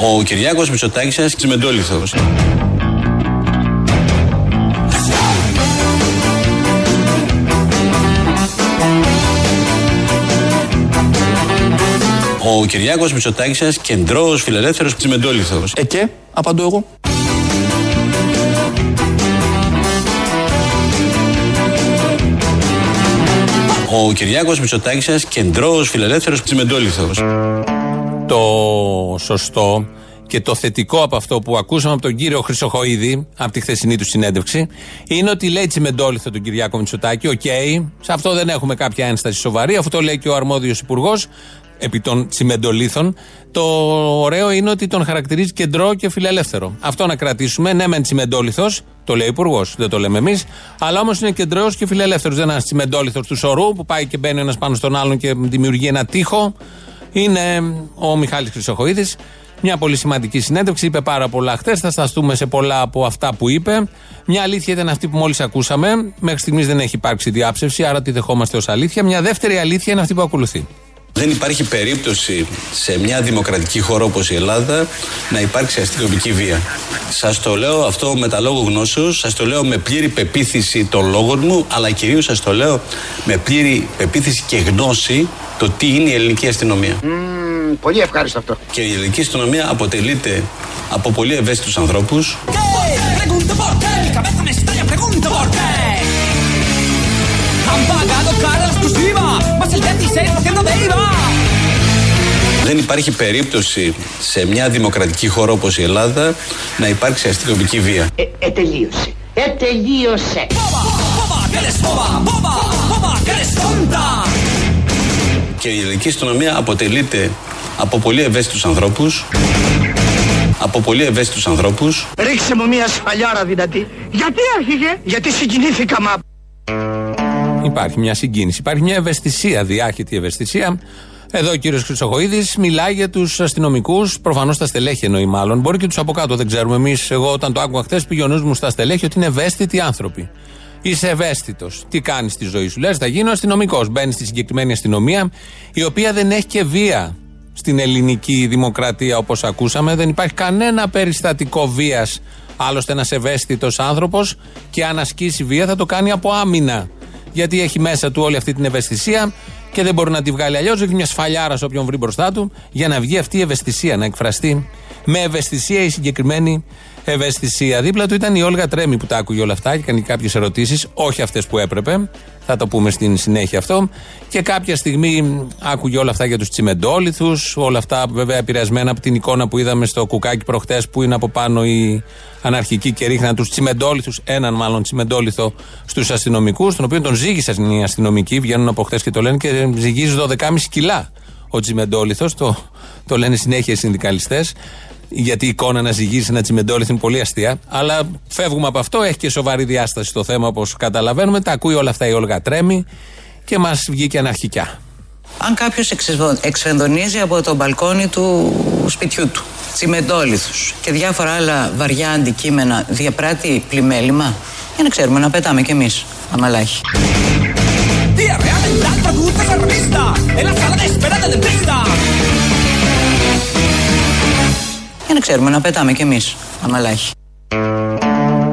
Ο Κυριάκος Μητσοτάκης είναι τσιμεντόλιθος. Ο Κυριάκος Μητσοτάκης είναι κεντρός φιλελεύθερος τσιμεντόλιθος. Ε και, απαντώ εγώ. Ο Κυριάκος Μητσοτάκης είναι κεντρός φιλελεύθερος τσιμεντόλιθος. Το σωστό και το θετικό από αυτό που ακούσαμε από τον κύριο Χρυσοχοίδη, από τη χθεσινή του συνέντευξη, είναι ότι λέει τσιμεντόλιθο τον Κυριάκο Μητσοτάκη. Οκ, σε αυτό δεν έχουμε κάποια ένσταση σοβαρή, αφού το λέει και ο αρμόδιος υπουργός επί των τσιμεντολίθων. Το ωραίο είναι ότι τον χαρακτηρίζει κεντρώο και φιλελεύθερο. Αυτό να κρατήσουμε. Ναι, μεν τσιμεντόλιθο, το λέει ο Υπουργός, δεν το λέμε εμείς. Αλλά όμως είναι κεντρώος και φιλελεύθερος. Δεν είναι ένας τσιμεντόλιθος του σωρού που πάει και μπαίνει ένας πάνω στον άλλον και δημιουργεί ένα τείχο. Είναι ο Μιχάλης Χρυσοχοίδης. Μια πολύ σημαντική συνέντευξη. Είπε πάρα πολλά χτε. Θα σταθούμε σε πολλά από αυτά που είπε. Μια αλήθεια ήταν αυτή που μόλις ακούσαμε. Μέχρι στιγμής δεν έχει υπάρξει διάψευση, άρα τη δεχόμαστε ως αλήθεια. Μια δεύτερη αλήθεια είναι αυτή που ακολουθεί. Δεν υπάρχει περίπτωση σε μια δημοκρατική χώρα όπως η Ελλάδα να υπάρξει αστυνομική βία. Σας το λέω αυτό με τα λόγω γνώσεως, σας το λέω με πλήρη πεποίθηση των λόγων μου, αλλά κυρίως σας το λέω με πλήρη πεποίθηση και γνώση το τι είναι η ελληνική αστυνομία. πολύ ευχάριστο αυτό. Και η ελληνική αστυνομία αποτελείται από πολύ ευαίσθητους ανθρώπους. Pregunto Δεν υπάρχει περίπτωση σε μια δημοκρατική χώρα όπως η Ελλάδα να υπάρξει αστυνομική βία. Ε, ε τελείωσε. Ε, τελείωσε. Και η ελληνική αστυνομία αποτελείται από πολύ ευαίσθητους ανθρώπους από πολύ ευαίσθητους ανθρώπους Ρίξε μου μια σφαλιάρα δυνατή Γιατί άρχιγε; Γιατί συγκινήθηκα μα Υπάρχει μια συγκίνηση. Υπάρχει μια ευαισθησία, διάχυτη ευαισθησία. Εδώ ο κύριος Χρυσοχοίδης μιλάει για τους αστυνομικούς, προφανώς τα στελέχη εννοεί μάλλον. Μπορεί και τους από κάτω, δεν ξέρουμε. Εμείς, εγώ όταν το άκουγα χθες, πήγε ο νους μου στα στελέχη ότι είναι ευαίσθητοι άνθρωποι. Είσαι ευαίσθητος. Τι κάνεις στη ζωή σου, λες, θα γίνω αστυνομικός. Μπαίνεις στη συγκεκριμένη αστυνομία, η οποία δεν έχει και βία στην ελληνική δημοκρατία, όπως ακούσαμε. Δεν υπάρχει κανένα περιστατικό βίας. Άλλωστε, ένας ευαίσθητος άνθρωπος και αν ασκήσει βία θα το κάνει από άμυνα. Γιατί έχει μέσα του όλη αυτή την ευαισθησία και δεν μπορεί να τη βγάλει αλλιώς. Ρίχνει μια σφαλιάρα σε όποιον βρει μπροστά του για να βγει αυτή η ευαισθησία, να εκφραστεί με ευαισθησία η συγκεκριμένη ευαισθησία. Δίπλα του ήταν η Όλγα Τρέμι που τα άκουγε όλα αυτά και έκανε κάποιες ερωτήσεις, όχι αυτές που έπρεπε. Θα το πούμε στην συνέχεια αυτό. Και κάποια στιγμή άκουγε όλα αυτά για τους τσιμεντόλιθους. Όλα αυτά βέβαια επηρεασμένα από την εικόνα που είδαμε στο κουκάκι προχτές που είναι από πάνω οι αναρχικοί και ρίχναν τους τσιμεντόλιθους, έναν μάλλον τσιμεντόλιθο στους αστυνομικούς, τον οποίο τον ζήγησαν οι αστυνομικοί, βγαίνουν από χτες και το λένε και ζυγίζει 12,5 κιλά ο τσιμεντόλιθος. Το, το λένε συνέχεια οι συνδικαλιστές. Γιατί η εικόνα να ζυγίσει ένα τσιμεντόλιθο είναι πολύ αστεία. Αλλά φεύγουμε από αυτό. Έχει και σοβαρή διάσταση το θέμα όπω καταλαβαίνουμε. Τα ακούει όλα αυτά η Όλγα Τρέμι και μα βγήκε αναρχικά. Αν κάποιο εξφενδονίζει από το μπαλκόνι του σπιτιού του τσιμεντόλιθου και διάφορα άλλα βαριά αντικείμενα διαπράττει πλημέλημα, για να ξέρουμε να πετάμε κι εμεί αμαλάχη. Diarrea mental, traduce esa revista en la sala de espera del dentista. Για να ξέρουμε να πετάμε κι εμείς αμαλάχη.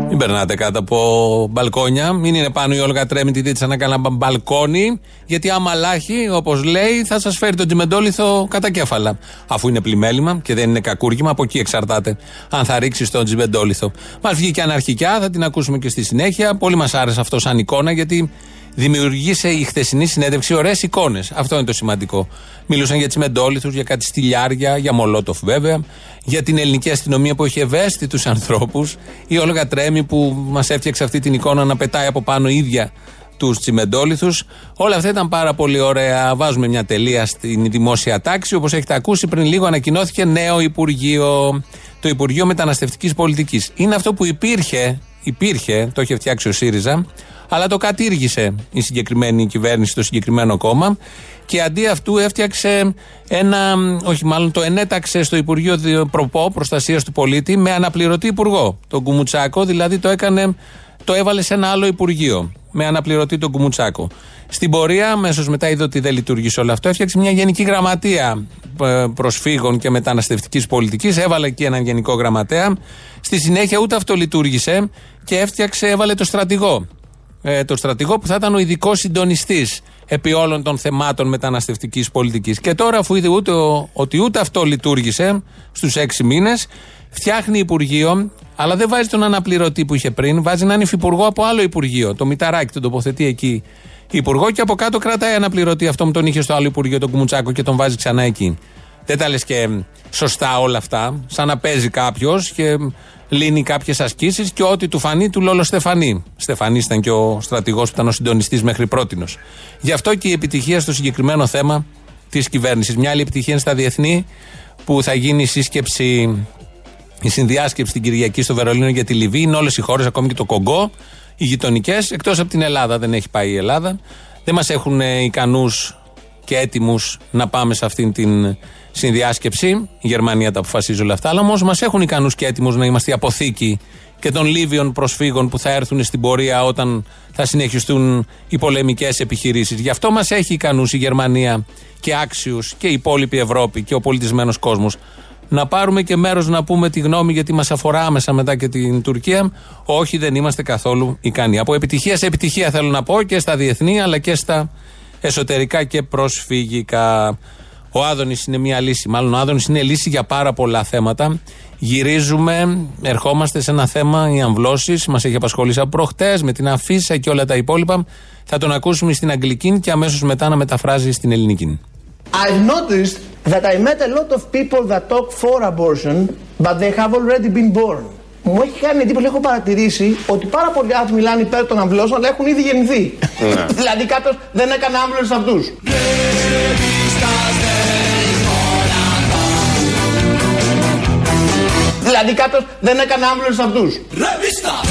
Μην περνάτε κάτω από μπαλκόνια. Μην είναι πάνω η Όλγα Τρέμι, τη δείτε σαν να κάνα μπαλκόνι. Γιατί άμα λάχει, όπως λέει, θα σας φέρει τον τσιμεντόλιθο κατά κέφαλα. Αφού είναι πλημέλημα και δεν είναι κακούργημα, από εκεί εξαρτάται αν θα ρίξει τον τσιμεντόλιθο. Μα βγήκε αναρχικά, θα την ακούσουμε και στη συνέχεια. Πολύ μας άρεσε αυτό σαν εικόνα, γιατί δημιουργήσε η χθεσινή συνέντευξη ωραίες εικόνες. Αυτό είναι το σημαντικό. Μιλούσαν για τσιμεντόλιθου, για κάτι στυλιάρια, για μολότοφ βέβαια, για την ελληνική αστυνομία που έχει ευαίσθητους ανθρώπους. Η Όλγα Τρέμι που μας έφτιαξε αυτή την εικόνα να πετάει από πάνω ίδια τους τσιμεντόλιθου. Όλα αυτά ήταν πάρα πολύ ωραία. Βάζουμε μια τελεία στην δημόσια τάξη. Όπως έχετε ακούσει, πριν λίγο ανακοινώθηκε νέο Υπουργείο. Το Υπουργείο Μεταναστευτικής Πολιτικής. Είναι αυτό που υπήρχε, υπήρχε, το είχε φτιάξει ο ΣΥΡΙΖΑ, αλλά το κατήργησε η συγκεκριμένη κυβέρνηση, το συγκεκριμένο κόμμα και αντί αυτού έφτιαξε ένα, όχι μάλλον το ενέταξε στο Υπουργείο Διο- Προπό Προστασίας του Πολίτη με αναπληρωτή υπουργό, τον Κουμουτσάκο, δηλαδή το έκανε το έβαλε σε ένα άλλο Υπουργείο με αναπληρωτή τον Κουμουτσάκο. Στην πορεία, αμέσως μετά είδε ότι δεν λειτουργήσε όλο αυτό, έφτιαξε μια γενική γραμματεία ε, προσφύγων και μεταναστευτικής πολιτικής. Έβαλε εκεί έναν γενικό γραμματέα. Στη συνέχεια ούτε αυτό λειτουργήσε και έφτιαξε, έβαλε το στρατηγό. Ε, το στρατηγό που θα ήταν ο ειδικός συντονιστής επί όλων των θεμάτων μεταναστευτικής πολιτικής. Και τώρα, αφού είδε ούτε, ότι ούτε αυτό λειτουργήσε στους έξι μήνες, φτιάχνει Υπουργείο, αλλά δεν βάζει τον αναπληρωτή που είχε πριν, βάζει έναν υφυπουργό από άλλο Υπουργείο. Το Μηταράκι τον τοποθετεί εκεί υπουργό και από κάτω κρατάει αναπληρωτή. Αυτό μου τον είχε στο άλλο Υπουργείο, τον Κουμουτσάκο, και τον βάζει ξανά εκεί. Δεν τα λες και σωστά όλα αυτά. Σαν να παίζει κάποιος και λύνει κάποιες ασκήσεις και ό,τι του φανεί του Λόλο Στεφανή. Στεφανής ήταν και ο στρατηγός που ήταν ο συντονιστής μέχρι πρώτη. Γι' αυτό και η επιτυχία στο συγκεκριμένο θέμα της κυβέρνησης. Μια άλλη επιτυχία είναι στα διεθνή που θα γίνει η σύσκεψη, η συνδιάσκεψη την Κυριακή στο Βερολίνο για τη Λιβύη. Είναι όλες οι χώρες, ακόμη και το Κογκό, οι γειτονικές, εκτός από την Ελλάδα. Δεν έχει πάει η Ελλάδα. Δεν μας έχουν ικανούς και έτοιμους να πάμε σε αυτήν την συνδιάσκεψη. Η Γερμανία τα αποφασίζει όλα αυτά. Αλλά όμως μας έχουν ικανούς και έτοιμους να είμαστε η αποθήκη και των Λίβιων προσφύγων που θα έρθουν στην πορεία όταν θα συνεχιστούν οι πολεμικές επιχειρήσεις. Γι' αυτό μας έχει ικανούς η Γερμανία και άξιους και η υπόλοιπη Ευρώπη και ο πολιτισμένος κόσμος. Να πάρουμε και μέρος να πούμε τη γνώμη γιατί μας αφορά άμεσα μετά και την Τουρκία. Όχι, δεν είμαστε καθόλου ικανοί. Από επιτυχία σε επιτυχία θέλω να πω και στα διεθνή αλλά και στα εσωτερικά και προσφυγικά. Ο Άδωνης είναι μια λύση. Μάλλον ο Άδωνης είναι λύση για πάρα πολλά θέματα. Γυρίζουμε, ερχόμαστε σε ένα θέμα, οι αμβλώσεις. Μας έχει απασχολήσει από προχτές με την αφίσα και όλα τα υπόλοιπα. Θα τον ακούσουμε στην αγγλική και αμέσως μετά να μεταφράζει στην ελληνική. I've noticed that I met a lot of people that talk for abortion, but they have already been born. Μου έχει κάνει εντύπωση, έχω παρατηρήσει ότι πάρα πολλοί άνθρωποι μιλάνε υπέρ των αμβλώσεων, αλλά έχουν ήδη γεννηθεί. δηλαδή κάποιος δεν έκανε άμβλωση σε αυτούς. Δηλαδή κάποιο δεν έκανε άμβλωση σε αυτούς. Revistas.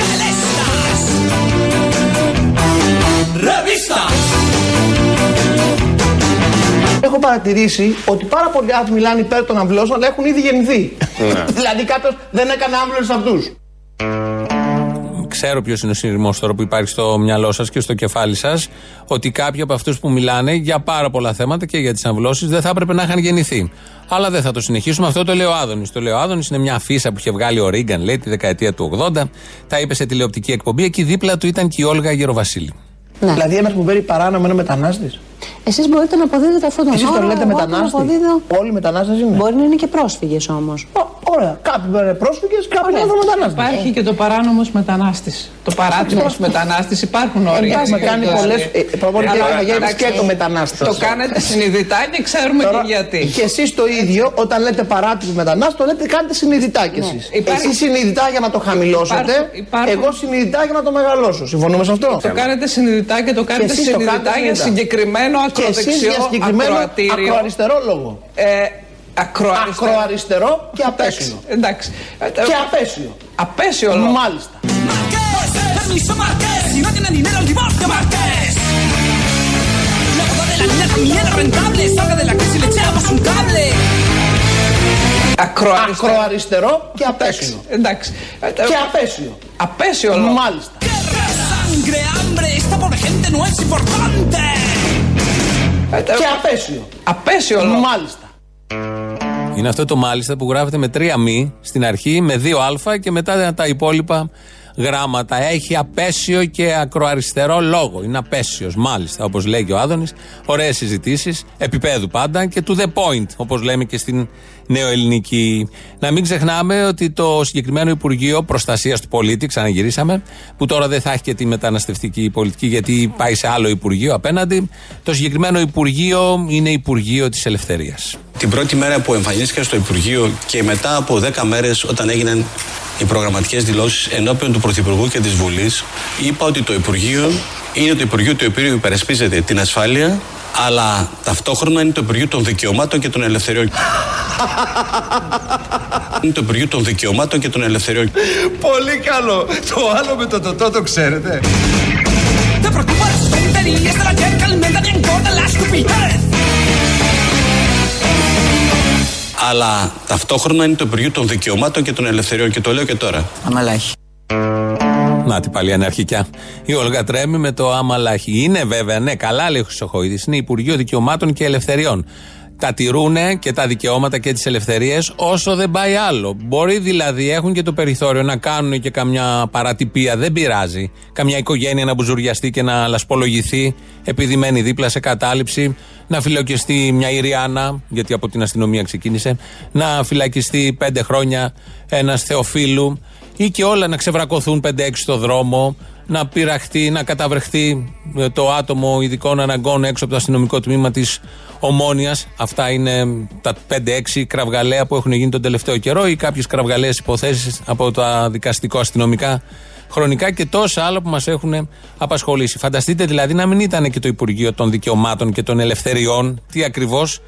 Galestas. Revistas. Έχω παρατηρήσει ότι πάρα πολλοί άνθρωποι μιλάνε υπέρ των αμβλώσεων, αλλά έχουν ήδη γεννηθεί. δηλαδή κάποιο δεν έκανε άμβλωση σε αυτούς. Ξέρω ποιος είναι ο συνειρμός τώρα που υπάρχει στο μυαλό σας και στο κεφάλι σας, ότι κάποιοι από αυτούς που μιλάνε για πάρα πολλά θέματα και για τις αμβλώσεις δεν θα έπρεπε να είχαν γεννηθεί. Αλλά δεν θα το συνεχίσουμε. Αυτό το λέει ο Άδωνης. Το λέει ο Άδωνης είναι μια αφίσα που είχε βγάλει ο Ρίγκαν, λέει, τη δεκαετία του 80. Τα είπε σε τηλεοπτική εκπομπή. Εκεί δίπλα του ήταν και η Όλγα Γεροβασίλη. Ναι. Δηλαδή ένας που μπαίνει παράνομα είναι μετανάστης; Εσείς μπορείτε να αποδίδετε αυτόν τον Εσείς όρο. τον λέτε εγώ τον μετανάστη. αποδίδω. Όλοι οι μετανάστες είναι. Μπορεί να είναι και πρόσφυγες όμως. Ω, Ωραία. Κάποιοι είναι πρόσφυγες, κάποιοι Ωραία. είναι μετανάστες. Υπάρχει και το παράνομος μετανάστης. Το παράτιμο μετανάστης υπάρχουν όρια. Έχουμε κάνει πολλέ. Προπονητή Αλλά, Ευαγγέλη εντάξει, και το μετανάστη. Το κάνετε συνειδητά και ξέρουμε Τώρα, και γιατί. Και εσείς το ίδιο, όταν λέτε παράτυπη μετανάστες, το λέτε κάνετε συνειδητά κι εσείς. Υπάρχει- Εσείς συνειδητά για να το χαμηλώσετε, Υπάρχουν- υπάρχουν- εγώ συνειδητά για να το μεγαλώσω. Συμφωνούμε σε αυτό; Το κάνετε συνειδητά και το κάνετε εσείς το κάνετε συνειδητά για συνειδητά. Συγκεκριμένο Και εσείς ακροδεξιό για συγκεκριμένο ακροατήριο. ακροαριστερό λόγο. Ε, ακροαριστερό. Ακροαριστερό και απέσιο. Εντάξει. Ε, ε, Και απέσιο. Απέσιο λόγο. Μάλιστα. Marqués, permiso Marqués, si no tiene dinero el divorcio Marqués. La boda de la niña también es rentable, salga de la casa y le echamos un cable. Ακροαριστερό. Ακροαριστερό και απέσιο. Εντάξει. Ε, ε, Και απέσιο. Απέσιο λόγο. Μάλιστα. Guerra, sangre, hambre, esta pobre gente no es importante. Ε, ε, Και απέσιο. Απέσιο λόγο. Μάλιστα. Είναι αυτό το μάλιστα που γράφεται με τρία μη στην αρχή, με δύο α και μετά τα υπόλοιπα γράμματα. Έχει απέσιο και ακροαριστερό λόγο. Είναι απέσιος, μάλιστα, όπως λέγει ο Άδωνης. Ωραίες συζητήσεις, επίπεδου πάντα και to the point, όπως λέμε και στην νεοελληνική. Να μην ξεχνάμε ότι το συγκεκριμένο Υπουργείο Προστασίας του Πολίτη, ξαναγυρίσαμε, που τώρα δεν θα έχει και τη μεταναστευτική πολιτική γιατί πάει σε άλλο Υπουργείο απέναντι. Το συγκεκριμένο Υπουργείο είναι Υπουργείο της Ελευθερίας. Την πρώτη μέρα που εμφανίστηκα στο Υπουργείο και μετά από 10 μέρες, όταν έγιναν οι προγραμματικές δηλώσεις ενώπιον του Πρωθυπουργού και της Βουλής, είπα ότι το Υπουργείο είναι το Υπουργείο το οποίο υπερασπίζεται την ασφάλεια, αλλά ταυτόχρονα είναι το Υπουργείο των Δικαιωμάτων και των Ελευθεριών. είναι το Υπουργείο των Δικαιωμάτων και των Ελευθεριών. Πολύ καλό. Το άλλο με το τοτό το ξέρετε. Te preocupa las tonterías de la gente que alimenta y engorda la estupidez. Αλλά ταυτόχρονα είναι το Υπουργείο των Δικαιωμάτων και των Ελευθεριών και το λέω και τώρα. Αμαλάχη. Να την πάλι αναρχικιά. Η Όλγα Τρέμι με το Αμαλάχη. Είναι βέβαια, ναι, καλά λέει ο Χρυσοχοίδης. Είναι Υπουργείο Δικαιωμάτων και Ελευθεριών. Τα τηρούν και τα δικαιώματα και τις ελευθερίες όσο δεν πάει άλλο. Μπορεί δηλαδή, έχουν και το περιθώριο να κάνουν και καμιά παρατυπία, δεν πειράζει. Καμιά οικογένεια να μπουζουριαστεί και να λασπολογηθεί επειδή μένει δίπλα σε κατάληψη. Να φυλακιστεί μια Ιριάννα, γιατί από την αστυνομία ξεκίνησε. Να φυλακιστεί πέντε χρόνια ένας Θεοφίλου ή και όλα να ξεβρακωθούν 5-6 στο δρόμο, να πειραχτεί, να καταβρεχτεί ε, το άτομο ειδικών αναγκών έξω από το αστυνομικό τμήμα της Ομόνοια. Αυτά είναι τα 5-6 κραυγαλαία που έχουν γίνει τον τελευταίο καιρό ή κάποιες κραυγαλαίες υποθέσεις από τα δικαστικό αστυνομικά χρονικά και τόσα άλλα που μας έχουν απασχολήσει. Φανταστείτε δηλαδή να μην ήταν και το Υπουργείο των Δικαιωμάτων και των Ελευθεριών, τι ακριβώς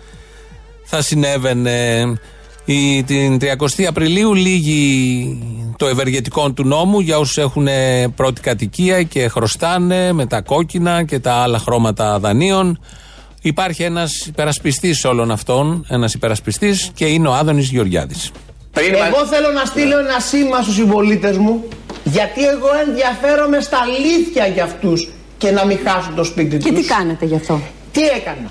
θα συνέβαινε. Η, την 30 Απριλίου λύγει το ευεργετικό του νόμου για όσους έχουν πρώτη κατοικία και χρωστάνε με τα κόκκινα και τα άλλα χρώματα δανείων. Υπάρχει ένας υπερασπιστής όλων αυτών, ένας υπερασπιστής και είναι ο Άδωνης Γεωργιάδης. Εγώ θέλω να στείλω ένα σήμα στους συμπολίτες μου γιατί εγώ ενδιαφέρομαι στα αλήθεια για αυτούς και να μην χάσουν το σπίτι τους. Και τι κάνετε γι' αυτό; Τι έκανα;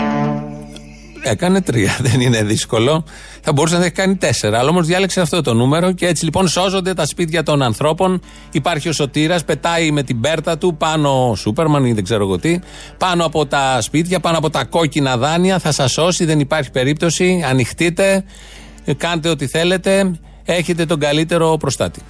Έκανε τρία. Δεν είναι δύσκολο. Θα μπορούσε να τα έχει κάνει τέσσερα. Αλλά όμως διάλεξε αυτό το νούμερο και έτσι λοιπόν σώζονται τα σπίτια των ανθρώπων. Υπάρχει ο Σωτήρας, πετάει με την πέρτα του πάνω ο Σούπερμαν ή δεν ξέρω εγώ τι. Πάνω από τα σπίτια, πάνω από τα κόκκινα δάνεια. Θα σας σώσει, δεν υπάρχει περίπτωση. Ανοιχτείτε, κάντε ό,τι θέλετε. Έχετε τον καλύτερο προστάτη.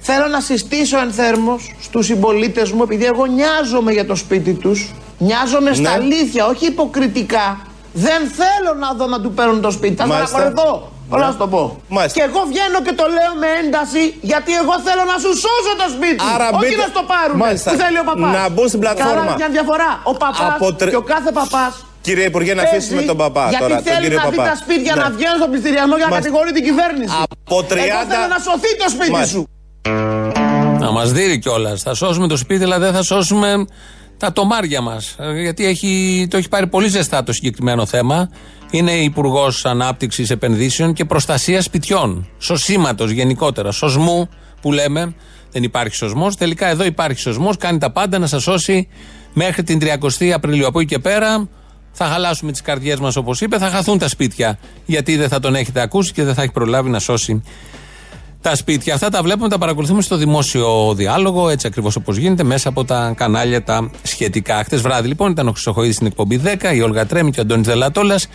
Θέλω να συστήσω εν θέρμος στους συμπολίτες μου επειδή εγώ νοιάζομαι για το σπίτι τους Νοιάζομαι στα αλήθεια, όχι υποκριτικά Δεν θέλω να δω να του παίρνουν το σπίτι, θα Μάλιστα. στεναχωρηθώ Όλα να σου το πω; Μάλιστα. Και εγώ βγαίνω και το λέω με ένταση γιατί εγώ θέλω να σου σώσω το σπίτι. Άρα Όχι μπείτε- να στο πάρουν. Μάλιστα. Τι θέλει ο παπάς. Να μπουν στην πλατφόρμα. Καλά, μια διαφορά. Ο παπάς Από τρε- και ο κάθε παπάς. Κύριε Υπουργέ, να αφήσουμε τον παπά γιατί τώρα, τον θέλει κύριο να δει παπά. τα σπίτια Ναι. να βγαίνουν στον πληστηριασμό για να Μάλιστα. κατηγορεί την κυβέρνηση. Από 30 Εγώ θέλω να σωθεί το σπίτι Μάλιστα. σου. Να μας δει κιόλας. Θα σώσουμε το σπίτι, αλλά δεν θα σώσουμε τα τομάρια μας. Γιατί έχει, το έχει πάρει πολύ ζεστά το συγκεκριμένο θέμα. Είναι Υπουργός Ανάπτυξης Επενδύσεων και Προστασίας Σπιτιών. Σωσίματος γενικότερα. Σωσμού που λέμε. Δεν υπάρχει σωσμός. Τελικά εδώ υπάρχει σωσμός. Κάνει τα πάντα να σας σώσει μέχρι την 30η Απριλίου. Από εκεί και πέρα θα χαλάσουμε τις καρδιές μας όπως είπε. Θα χαθούν τα σπίτια. Γιατί δεν θα τον έχετε ακούσει και δεν θα έχει προλάβει να σώσει τα σπίτια. Αυτά τα βλέπουμε, τα παρακολουθούμε στο δημόσιο διάλογο, έτσι ακριβώς όπως γίνεται, μέσα από τα κανάλια τα σχετικά. Χθε βράδυ λοιπόν ήταν ο Χρυσοχοίδης στην εκπομπή 10, η Όλγα Τρέμι και ο Αντώνης Δελατόλας.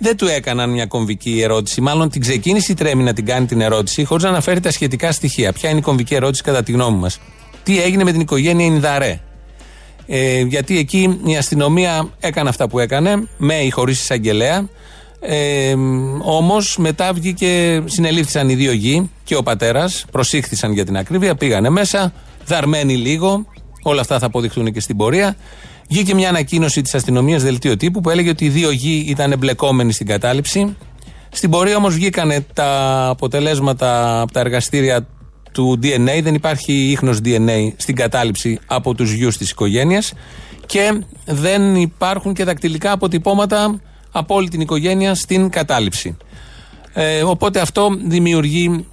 Δεν του έκαναν μια κομβική ερώτηση. Μάλλον την ξεκίνησε η Τρέμι να την κάνει την ερώτηση, χωρίς να αναφέρει τα σχετικά στοιχεία. Ποια είναι η κομβική ερώτηση κατά τη γνώμη μας; Τι έγινε με την οικογένεια Ινδαρέ; Ε, γιατί εκεί η αστυνομία έκανε αυτά που έκανε, με ή χωρίς εισαγγελέα. Ε, Όμως μετά βγήκε, συνελήφθησαν οι δύο γη και ο πατέρας, προσήχθησαν για την ακρίβεια, πήγανε μέσα, δαρμένοι λίγο, όλα αυτά θα αποδειχθούν και στην πορεία. Βγήκε μια ανακοίνωση της αστυνομίας δελτίο τύπου που έλεγε ότι οι δύο γη ήταν εμπλεκόμενοι στην κατάληψη. Στην πορεία όμως βγήκαν τα αποτελέσματα από τα εργαστήρια του DNA, δεν υπάρχει ίχνος DNA στην κατάληψη από τους γιους της οικογένειας και δεν υπάρχουν και δακτυλικά αποτυπώματα από όλη την οικογένεια στην κατάληψη. Ε, οπότε αυτό δημιουργεί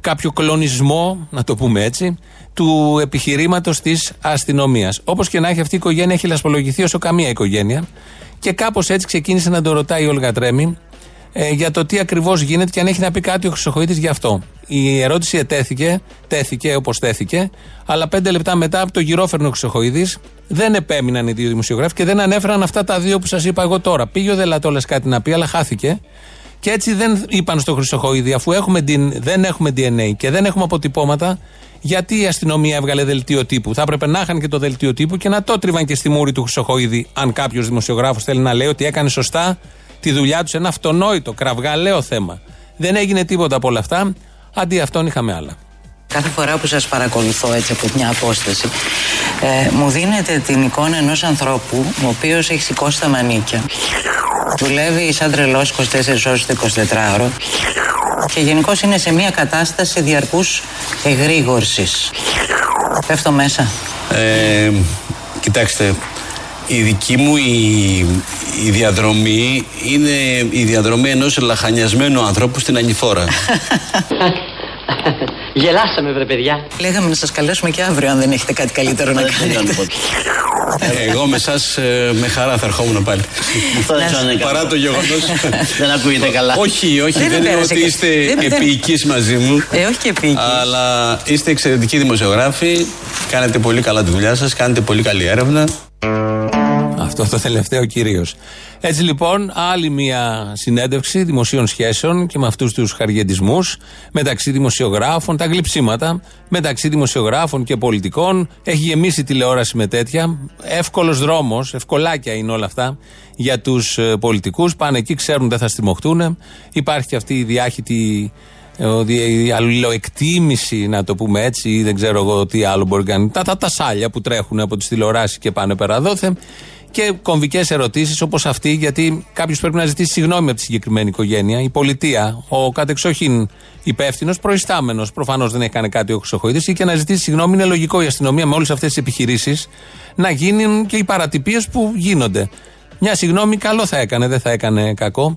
κάποιο κλονισμό, να το πούμε έτσι, του επιχειρήματος της αστυνομίας. Όπως και να έχει αυτή η οικογένεια έχει λασπολογηθεί όσο καμία οικογένεια και κάπως έτσι ξεκίνησε να το ρωτάει η Όλγα Τρέμι ε, για το τι ακριβώς γίνεται και αν έχει να πει κάτι ο Χρυσοχοίδη γι' αυτό. Η ερώτηση ετέθηκε, τέθηκε όπως τέθηκε, αλλά πέντε λεπτά μετά από το γυρόφερνο Χρυσοχοίδη δεν επέμειναν οι δύο δημοσιογράφοι και δεν ανέφεραν αυτά τα δύο που σας είπα εγώ τώρα. Πήγε ο Δελατόλα κάτι να πει, αλλά χάθηκε. Και έτσι δεν είπαν στο Χρυσοχοίδη, αφού έχουμε, την- δεν έχουμε DNA και δεν έχουμε αποτυπώματα, γιατί η αστυνομία έβγαλε δελτίο τύπου. Θα έπρεπε να είχαν και το δελτίο τύπου και να το τρίβαν και στη μούρη του Χρυσοχοίδη, αν κάποιος δημοσιογράφος θέλει να λέει ότι έκανε σωστά τη δουλειά τους σε ένα αυτονόητο, κραυγαλαίο θέμα. Δεν έγινε τίποτα από όλα αυτά. Αντί αυτόν είχαμε άλλα. Κάθε φορά που σας παρακολουθώ έτσι από μια απόσταση Ε, μου δίνετε την εικόνα ενός ανθρώπου ο οποίος έχει σηκώσει τα μανίκια. Δουλεύει σαν τρελός 24 ώρες το 24ωρο και γενικώς είναι σε μια κατάσταση διαρκούς εγρήγορσης. Πέφτω μέσα. Ε, κοιτάξτε, η δική μου η, η διαδρομή είναι η διαδρομή ενός λαχανιασμένου ανθρώπου στην Ανηφόρα. Γελάσαμε, βρε παιδιά. Λέγαμε να σας καλέσουμε και αύριο αν δεν έχετε κάτι καλύτερο να κάνετε. Εγώ με εσάς με χαρά θα ερχόμουν πάλι. Αυτό δεν ξέρω αν είναι Παρά καλό. το γεγονός. Δεν ακούγεται καλά. όχι, όχι, Δεν δεν, με είναι πέρασε ότι και- είστε δεν- δεν- επίοικοι μαζί μου. Ε, όχι και επίκη. Αλλά είστε εξαιρετικοί δημοσιογράφοι. Κάνετε πολύ καλά τη δουλειά σας. Κάνετε πολύ καλή έρευνα. Αυτό το τελευταίο κυρίως. Έτσι λοιπόν, άλλη μια συνέντευξη δημοσίων σχέσεων και με αυτούς τους χαργεντισμούς μεταξύ δημοσιογράφων, τα γλυψίματα μεταξύ δημοσιογράφων και πολιτικών. Έχει γεμίσει η τηλεόραση με τέτοια. Εύκολος δρόμος, ευκολάκια είναι όλα αυτά για τους πολιτικούς. Πάνε εκεί, ξέρουν δεν θα στριμωχτούν. Υπάρχει και αυτή η διάχυτη ε, ότι η αλληλοεκτίμηση, να το πούμε έτσι, ή δεν ξέρω εγώ τι άλλο μπορεί να κάνει. Τα, τα, τα σάλια που τρέχουν από τις τηλεοράσεις και πάνε πέρα δόθε. Και κομβικές ερωτήσεις όπως αυτή, γιατί κάποιος πρέπει να ζητήσει συγγνώμη από τη συγκεκριμένη οικογένεια. Η πολιτεία, ο κατεξοχήν υπεύθυνος, προϊστάμενος, προφανώς δεν έχει κάνει κάτι ο Χρυσοχοίδης, ή και να ζητήσει συγγνώμη. Είναι λογικό η αστυνομία με όλες αυτές τις επιχειρήσεις να γίνουν και οι παρατυπίες που γίνονται. Μια συγγνώμη καλό θα έκανε, δεν θα έκανε κακό.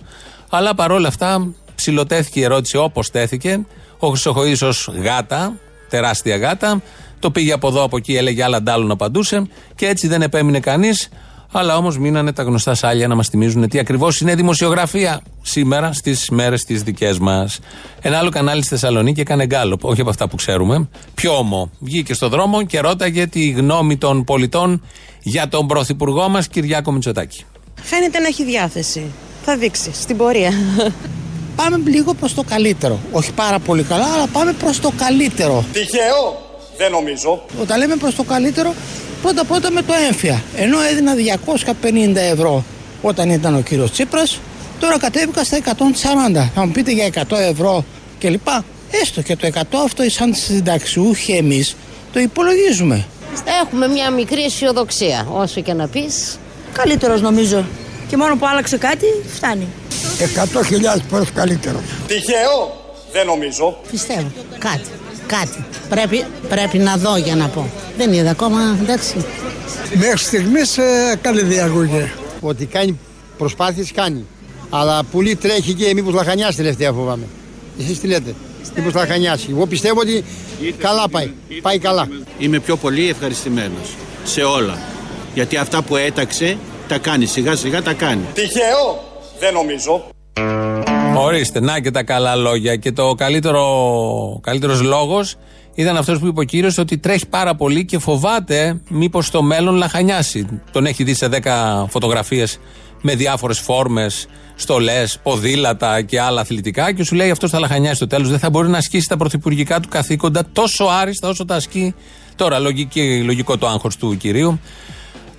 Αλλά παρόλα αυτά ψηλοτέθηκε η ερώτηση όπως τέθηκε. Ο Χρυσοχοίδης ως γάτα, τεράστια γάτα, το πήγε από εδώ από εκεί, έλεγε άλλα ντάλλον απαντούσε και έτσι δεν επέμεινε κανείς. Αλλά όμως μείνανε τα γνωστά σάλια να μας θυμίζουν τι ακριβώς είναι δημοσιογραφία σήμερα στις μέρες τις δικές μας. Ένα άλλο κανάλι στη Θεσσαλονίκη έκανε γκάλωπ, όχι από αυτά που ξέρουμε. Πιο όμο. Βγήκε στο δρόμο και ρώταγε τη γνώμη των πολιτών για τον πρωθυπουργό μας Κυριάκο Μητσοτάκη. Φαίνεται να έχει διάθεση. Θα δείξει στην πορεία. Πάμε λίγο προς το καλύτερο. Όχι πάρα πολύ καλά, αλλά πάμε προς το καλύτερο. Τυχαίο, δεν νομίζω. Όταν λέμε προς το καλύτερο, πρώτα πρώτα με το έμφυα. Ενώ έδινα 250 ευρώ όταν ήταν ο κύριος Τσίπρας, τώρα κατέβηκα στα 140. Θα μου πείτε για 100 ευρώ κλπ. Έστω και το 100 αυτό σαν συνταξιούχοι εμείς το υπολογίζουμε. Έχουμε μια μικρή αισιοδοξία. Όσο και να πεις, Καλύτερος νομίζω. Και μόνο που άλλαξε κάτι, φτάνει. 100.000 φορές καλύτερο. Τυχαίο, δεν νομίζω. Πιστεύω. Κάτι. Κάτι. Πρέπει, πρέπει να δω για να πω. Δεν είδα ακόμα, εντάξει. Μέχρι στιγμής ε, καλή διαγωγή. Ότι κάνει προσπάθειες κάνει. Αλλά πολύ τρέχει και μήπως λαχανιάσει τελευταία φοβάμαι. Εσείς τι λέτε; Μήπως λαχανιάσει. Εγώ πιστεύω ότι καλά πάει. Πάει καλά. Είμαι πιο πολύ ευχαριστημένος σε όλα. Γιατί αυτά που έταξε τα κάνει. Σιγά σιγά τα κάνει. Τυχαίο, δεν νομίζω. Ορίστε, να και τα καλά λόγια. Και το καλύτερο καλύτερος λόγος ήταν αυτός που είπε ο κύριος ότι τρέχει πάρα πολύ και φοβάται μήπως στο μέλλον λαχανιάσει. Τον έχει δει σε 10 φωτογραφίες με διάφορες φόρμες, στολές, ποδήλατα και άλλα αθλητικά και σου λέει αυτός θα λαχανιάσει στο τέλος. Δεν θα μπορεί να ασκήσει τα πρωθυπουργικά του καθήκοντα τόσο άριστα όσο τα ασκεί τώρα. Λογική, λογικό το άγχος του κυρίου.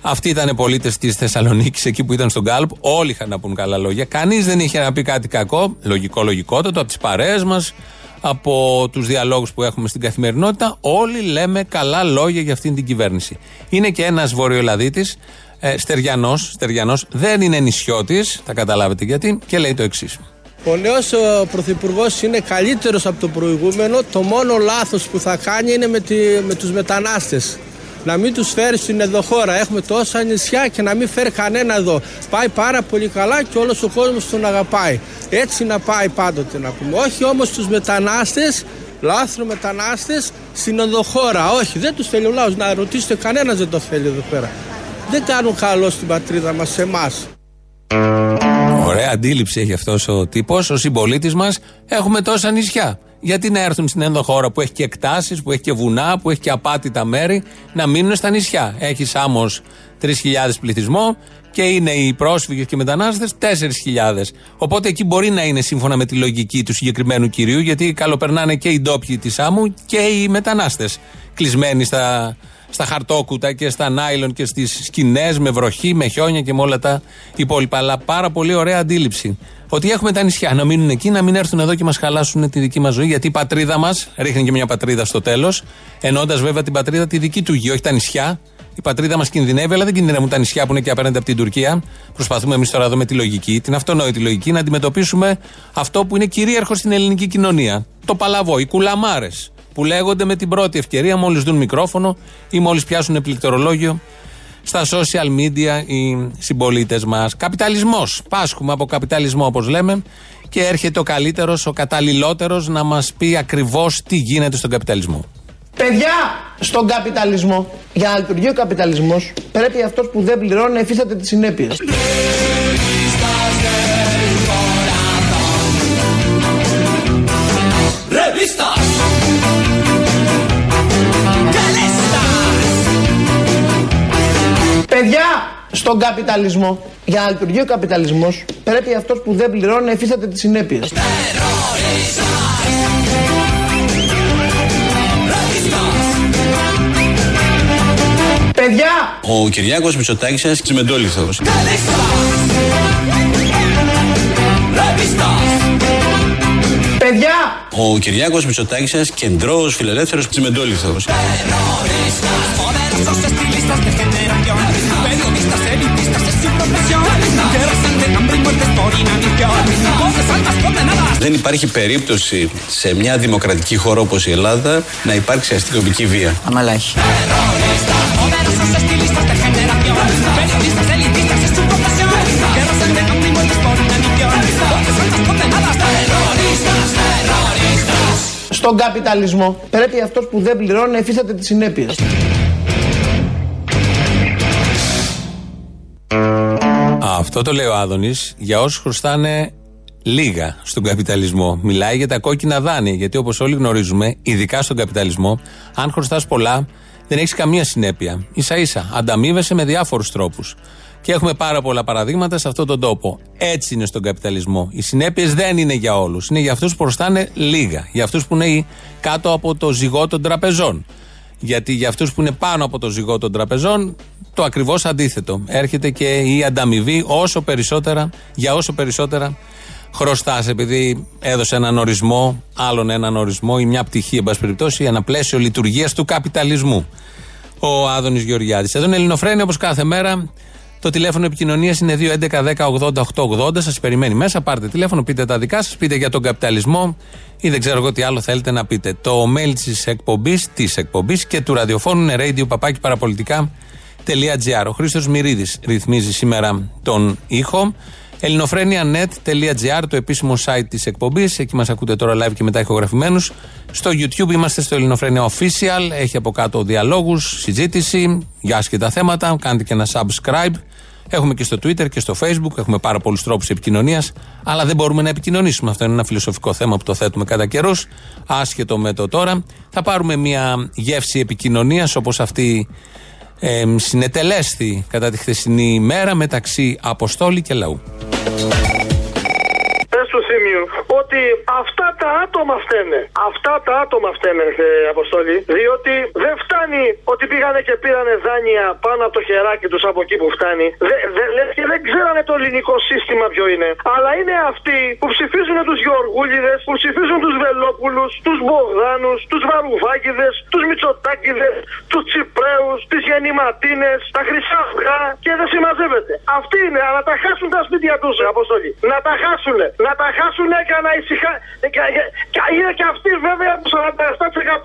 Αυτοί ήταν πολίτες της Θεσσαλονίκης, εκεί που ήταν στον Γκάλπ. Όλοι είχαν να πούν καλά λόγια. Κανείς δεν είχε να πει κάτι κακό. Λογικό, λογικότατο, από τις παρέες μας, από τους διαλόγους που έχουμε στην καθημερινότητα. Όλοι λέμε καλά λόγια για αυτήν την κυβέρνηση. Είναι και ένας Βορειοελλαδίτης, ε, Στεριανός, Στεριανός, δεν είναι νησιώτης, θα καταλάβετε γιατί, και λέει το εξής. Ο νέος πρωθυπουργός είναι καλύτερος από τον προηγούμενο. Το μόνο λάθος που θα κάνει είναι με, τη, με τους μετανάστες. Να μην τους φέρεις στην ενδοχώρα. Έχουμε τόσα νησιά και να μην φέρει κανένα εδώ. Πάει πάρα πολύ καλά και όλος ο κόσμος τον αγαπάει. Έτσι να πάει πάντοτε να πούμε. Όχι όμως τους μετανάστες, λάθρο μετανάστες στην ενδοχώρα. Όχι, δεν τους θέλει ο λαός. Να ρωτήσετε, κανένας δεν το θέλει εδώ πέρα. Δεν κάνουν καλό στην πατρίδα μας, σε εμάς. Ωραία αντίληψη έχει αυτός ο τύπος. Ο συμπολίτης μας έχουμε τόσα νησιά. Γιατί να έρθουν στην ενδοχώρα που έχει και εκτάσεις, που έχει και βουνά, που έχει και απάτητα μέρη, να μείνουν στα νησιά. Έχει Σάμο 3.000 πληθυσμό και είναι οι πρόσφυγες και οι μετανάστες 4.000. Οπότε εκεί μπορεί να είναι σύμφωνα με τη λογική του συγκεκριμένου κυρίου, γιατί καλοπερνάνε και οι ντόπιοι της Σάμου και οι μετανάστες. Κλεισμένοι στα, στα χαρτόκουτα και στα νάιλον και στις σκηνές με βροχή, με χιόνια και με όλα τα υπόλοιπα. Αλλά πάρα πολύ ωραία αντίληψη. Ότι έχουμε τα νησιά να μείνουν εκεί, να μην έρθουν εδώ και μας χαλάσουν τη δική μας ζωή. Γιατί η πατρίδα μας, ρίχνει και μια πατρίδα στο τέλος, ενώντας βέβαια την πατρίδα τη δική του γη, όχι τα νησιά. Η πατρίδα μας κινδυνεύει, αλλά δεν κινδυνεύουν τα νησιά που είναι και απέναντι από την Τουρκία. Προσπαθούμε εμείς τώρα εδώ με τη λογική, την αυτονόητη λογική, να αντιμετωπίσουμε αυτό που είναι κυρίαρχο στην ελληνική κοινωνία. Το παλαβό, οι κουλαμάρες που λέγονται με την πρώτη ευκαιρία, μόλις δουν μικρόφωνο ή μόλις πιάσουν πληκτρολόγιο στα social media οι συμπολίτες μας. Καπιταλισμός. Πάσχουμε από καπιταλισμό, όπως λέμε, και έρχεται ο καλύτερος, ο καταλληλότερος να μας πει ακριβώς τι γίνεται στον καπιταλισμό. Παιδιά, στον καπιταλισμό, για να λειτουργεί ο καπιταλισμός, πρέπει αυτός που δεν πληρώνει να υφίσταται τις συνέπειες. Revistas. Παιδιά, στον καπιταλισμό, για να λειτουργεί ο καπιταλισμός, πρέπει αυτός που δεν πληρώνει να υφίσταται τις συνέπειες. Παιδιά! Ο Κυριάκος Μητσοτάκης είναι τσιμεντόλιθος. Παιδιά! Ο Κυριάκος Μητσοτάκης είναι κεντρός φιλελεύθερος τσιμεντόλιθος. Δεν υπάρχει περίπτωση σε μια δημοκρατική χώρα όπως η Ελλάδα να υπάρξει αστυνομική βία. Αμαλάχη. Στον καπιταλισμό πρέπει αυτός που δεν πληρώνει να υφίσταται τις συνέπειες. Αυτό το λέει ο Άδωνης για όσους χρωστάνε λίγα στον καπιταλισμό. Μιλάει για τα κόκκινα δάνεια. Γιατί όπως όλοι γνωρίζουμε, ειδικά στον καπιταλισμό, αν χρωστάς πολλά, δεν έχεις καμία συνέπεια. σα ίσα ανταμείβεσαι με διάφορους τρόπους. Και έχουμε πάρα πολλά παραδείγματα σε αυτόν τον τόπο. Έτσι είναι στον καπιταλισμό. Οι συνέπειες δεν είναι για όλους. Είναι για αυτούς που χρωστάνε λίγα. Για αυτούς που είναι κάτω από το ζυγό των τραπεζών. Γιατί για αυτούς που είναι πάνω από το ζυγό των τραπεζών, το ακριβώς αντίθετο. Έρχεται και η ανταμοιβή όσο περισσότερα, για όσο περισσότερα χρωστάς. Επειδή έδωσε έναν ορισμό, άλλον έναν ορισμό ή μια πτυχή, εν πάση περιπτώσει, ένα πλαίσιο λειτουργίας του καπιταλισμού. Ο Άδωνης Γεωργιάδης. Εδώ είναι Ελληνοφρένη όπως κάθε μέρα. Το τηλέφωνο επικοινωνίας είναι 2.11.10.80.880. Σας περιμένει μέσα. Πάρτε τηλέφωνο, πείτε τα δικά σας, πείτε για τον καπιταλισμό ή δεν ξέρω εγώ τι άλλο θέλετε να πείτε. Το mail της εκπομπής, της εκπομπής και του ραδιοφώνου είναι radio παπάκι παραπολιτικά.gr. Ο Χρήστος Μυρίδης ρυθμίζει σήμερα τον ήχο. ελληνοφρένια.net.gr, το επίσημο site της εκπομπής. Εκεί μας ακούτε τώρα live και μετά ηχογραφημένους. Στο YouTube είμαστε στο Ελληνοφρένια Official. Έχει από κάτω διαλόγους, συζήτηση για άσχετα θέματα. Κάντε και ένα subscribe. Έχουμε και στο Twitter και στο Facebook. Έχουμε πάρα πολλούς τρόπους επικοινωνίας. Αλλά δεν μπορούμε να επικοινωνήσουμε. Αυτό είναι ένα φιλοσοφικό θέμα που το θέτουμε κατά καιρούς. Άσχετο με το τώρα. Θα πάρουμε μια γεύση επικοινωνίας όπως αυτή ε, συνετελέστη κατά τη χθεσινή ημέρα μεταξύ Αποστόλη και Λαού. Στο σημείο ότι αυτά τα άτομα φταίνε. Αυτά τα άτομα φταίνε, ε, Αποστολή. Διότι δεν φτάνει ότι πήγανε και πήρανε δάνεια πάνω από το χεράκι τους από εκεί που φτάνει. Δε, δε, λες και δεν ξέρανε το ελληνικό σύστημα ποιο είναι. Αλλά είναι αυτοί που ψηφίζουν τους Γεωργούλιδες, που ψηφίζουν τους Βελόπουλους, τους Μπογδάνους, τους Βαρουβάκηδες, τους Μητσοτάκηδες, τους Τσιπρέους, τις Γεννηματίνες, τα Χρυσά Αυγά και δεν συμμαζεύεται. Αυτοί είναι, αλλά τα χάσουν τα σπίτια τους, Αποστολή. Να τα χάσουν. Να τα χάσουν και να ησυχά. Και, και, και είναι και αυτοί βέβαια το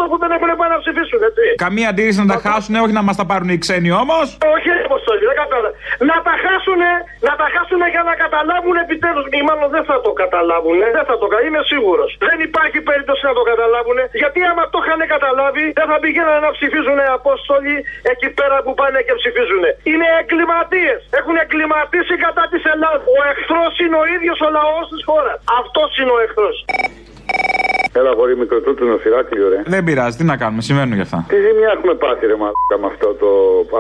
47% που δεν έχουν πάει να ψηφίσουν, έτσι. Καμία αντίρρηση να τα χάσουν, όχι να μας τα πάρουν οι ξένοι όμως. Όχι, Αποστολή, δεν κατάλαβα. Να τα χάσουν, να τα χάσουν για να καταλάβουν επιτέλους. Ή μάλλον δεν θα το καταλάβουν. Δεν θα το καταλάβουν, είμαι σίγουρος. Δεν υπάρχει περίπτωση να το καταλάβουν. Γιατί άμα το είχαν καταλάβει, δεν θα πηγαίνανε να ψηφίζουν Απόστολοι εκεί πέρα που πάνε και ψηφίζουν. Είναι εγκληματίες. Έχουν εγκληματίσει κατά της Ελλάδας. Ο εχθρός είναι ο ίδιος ο λαός της χώρας. Αυτός είναι ο εχθρός. Έλα, μπορεί μικροτούτου νοσηράκλειο, ρε. Δεν πειράζει, τι να κάνουμε, συμβαίνουν γι' αυτά. Τι ζημιά έχουμε πάθει, ρε μαλάκα με αυτό το.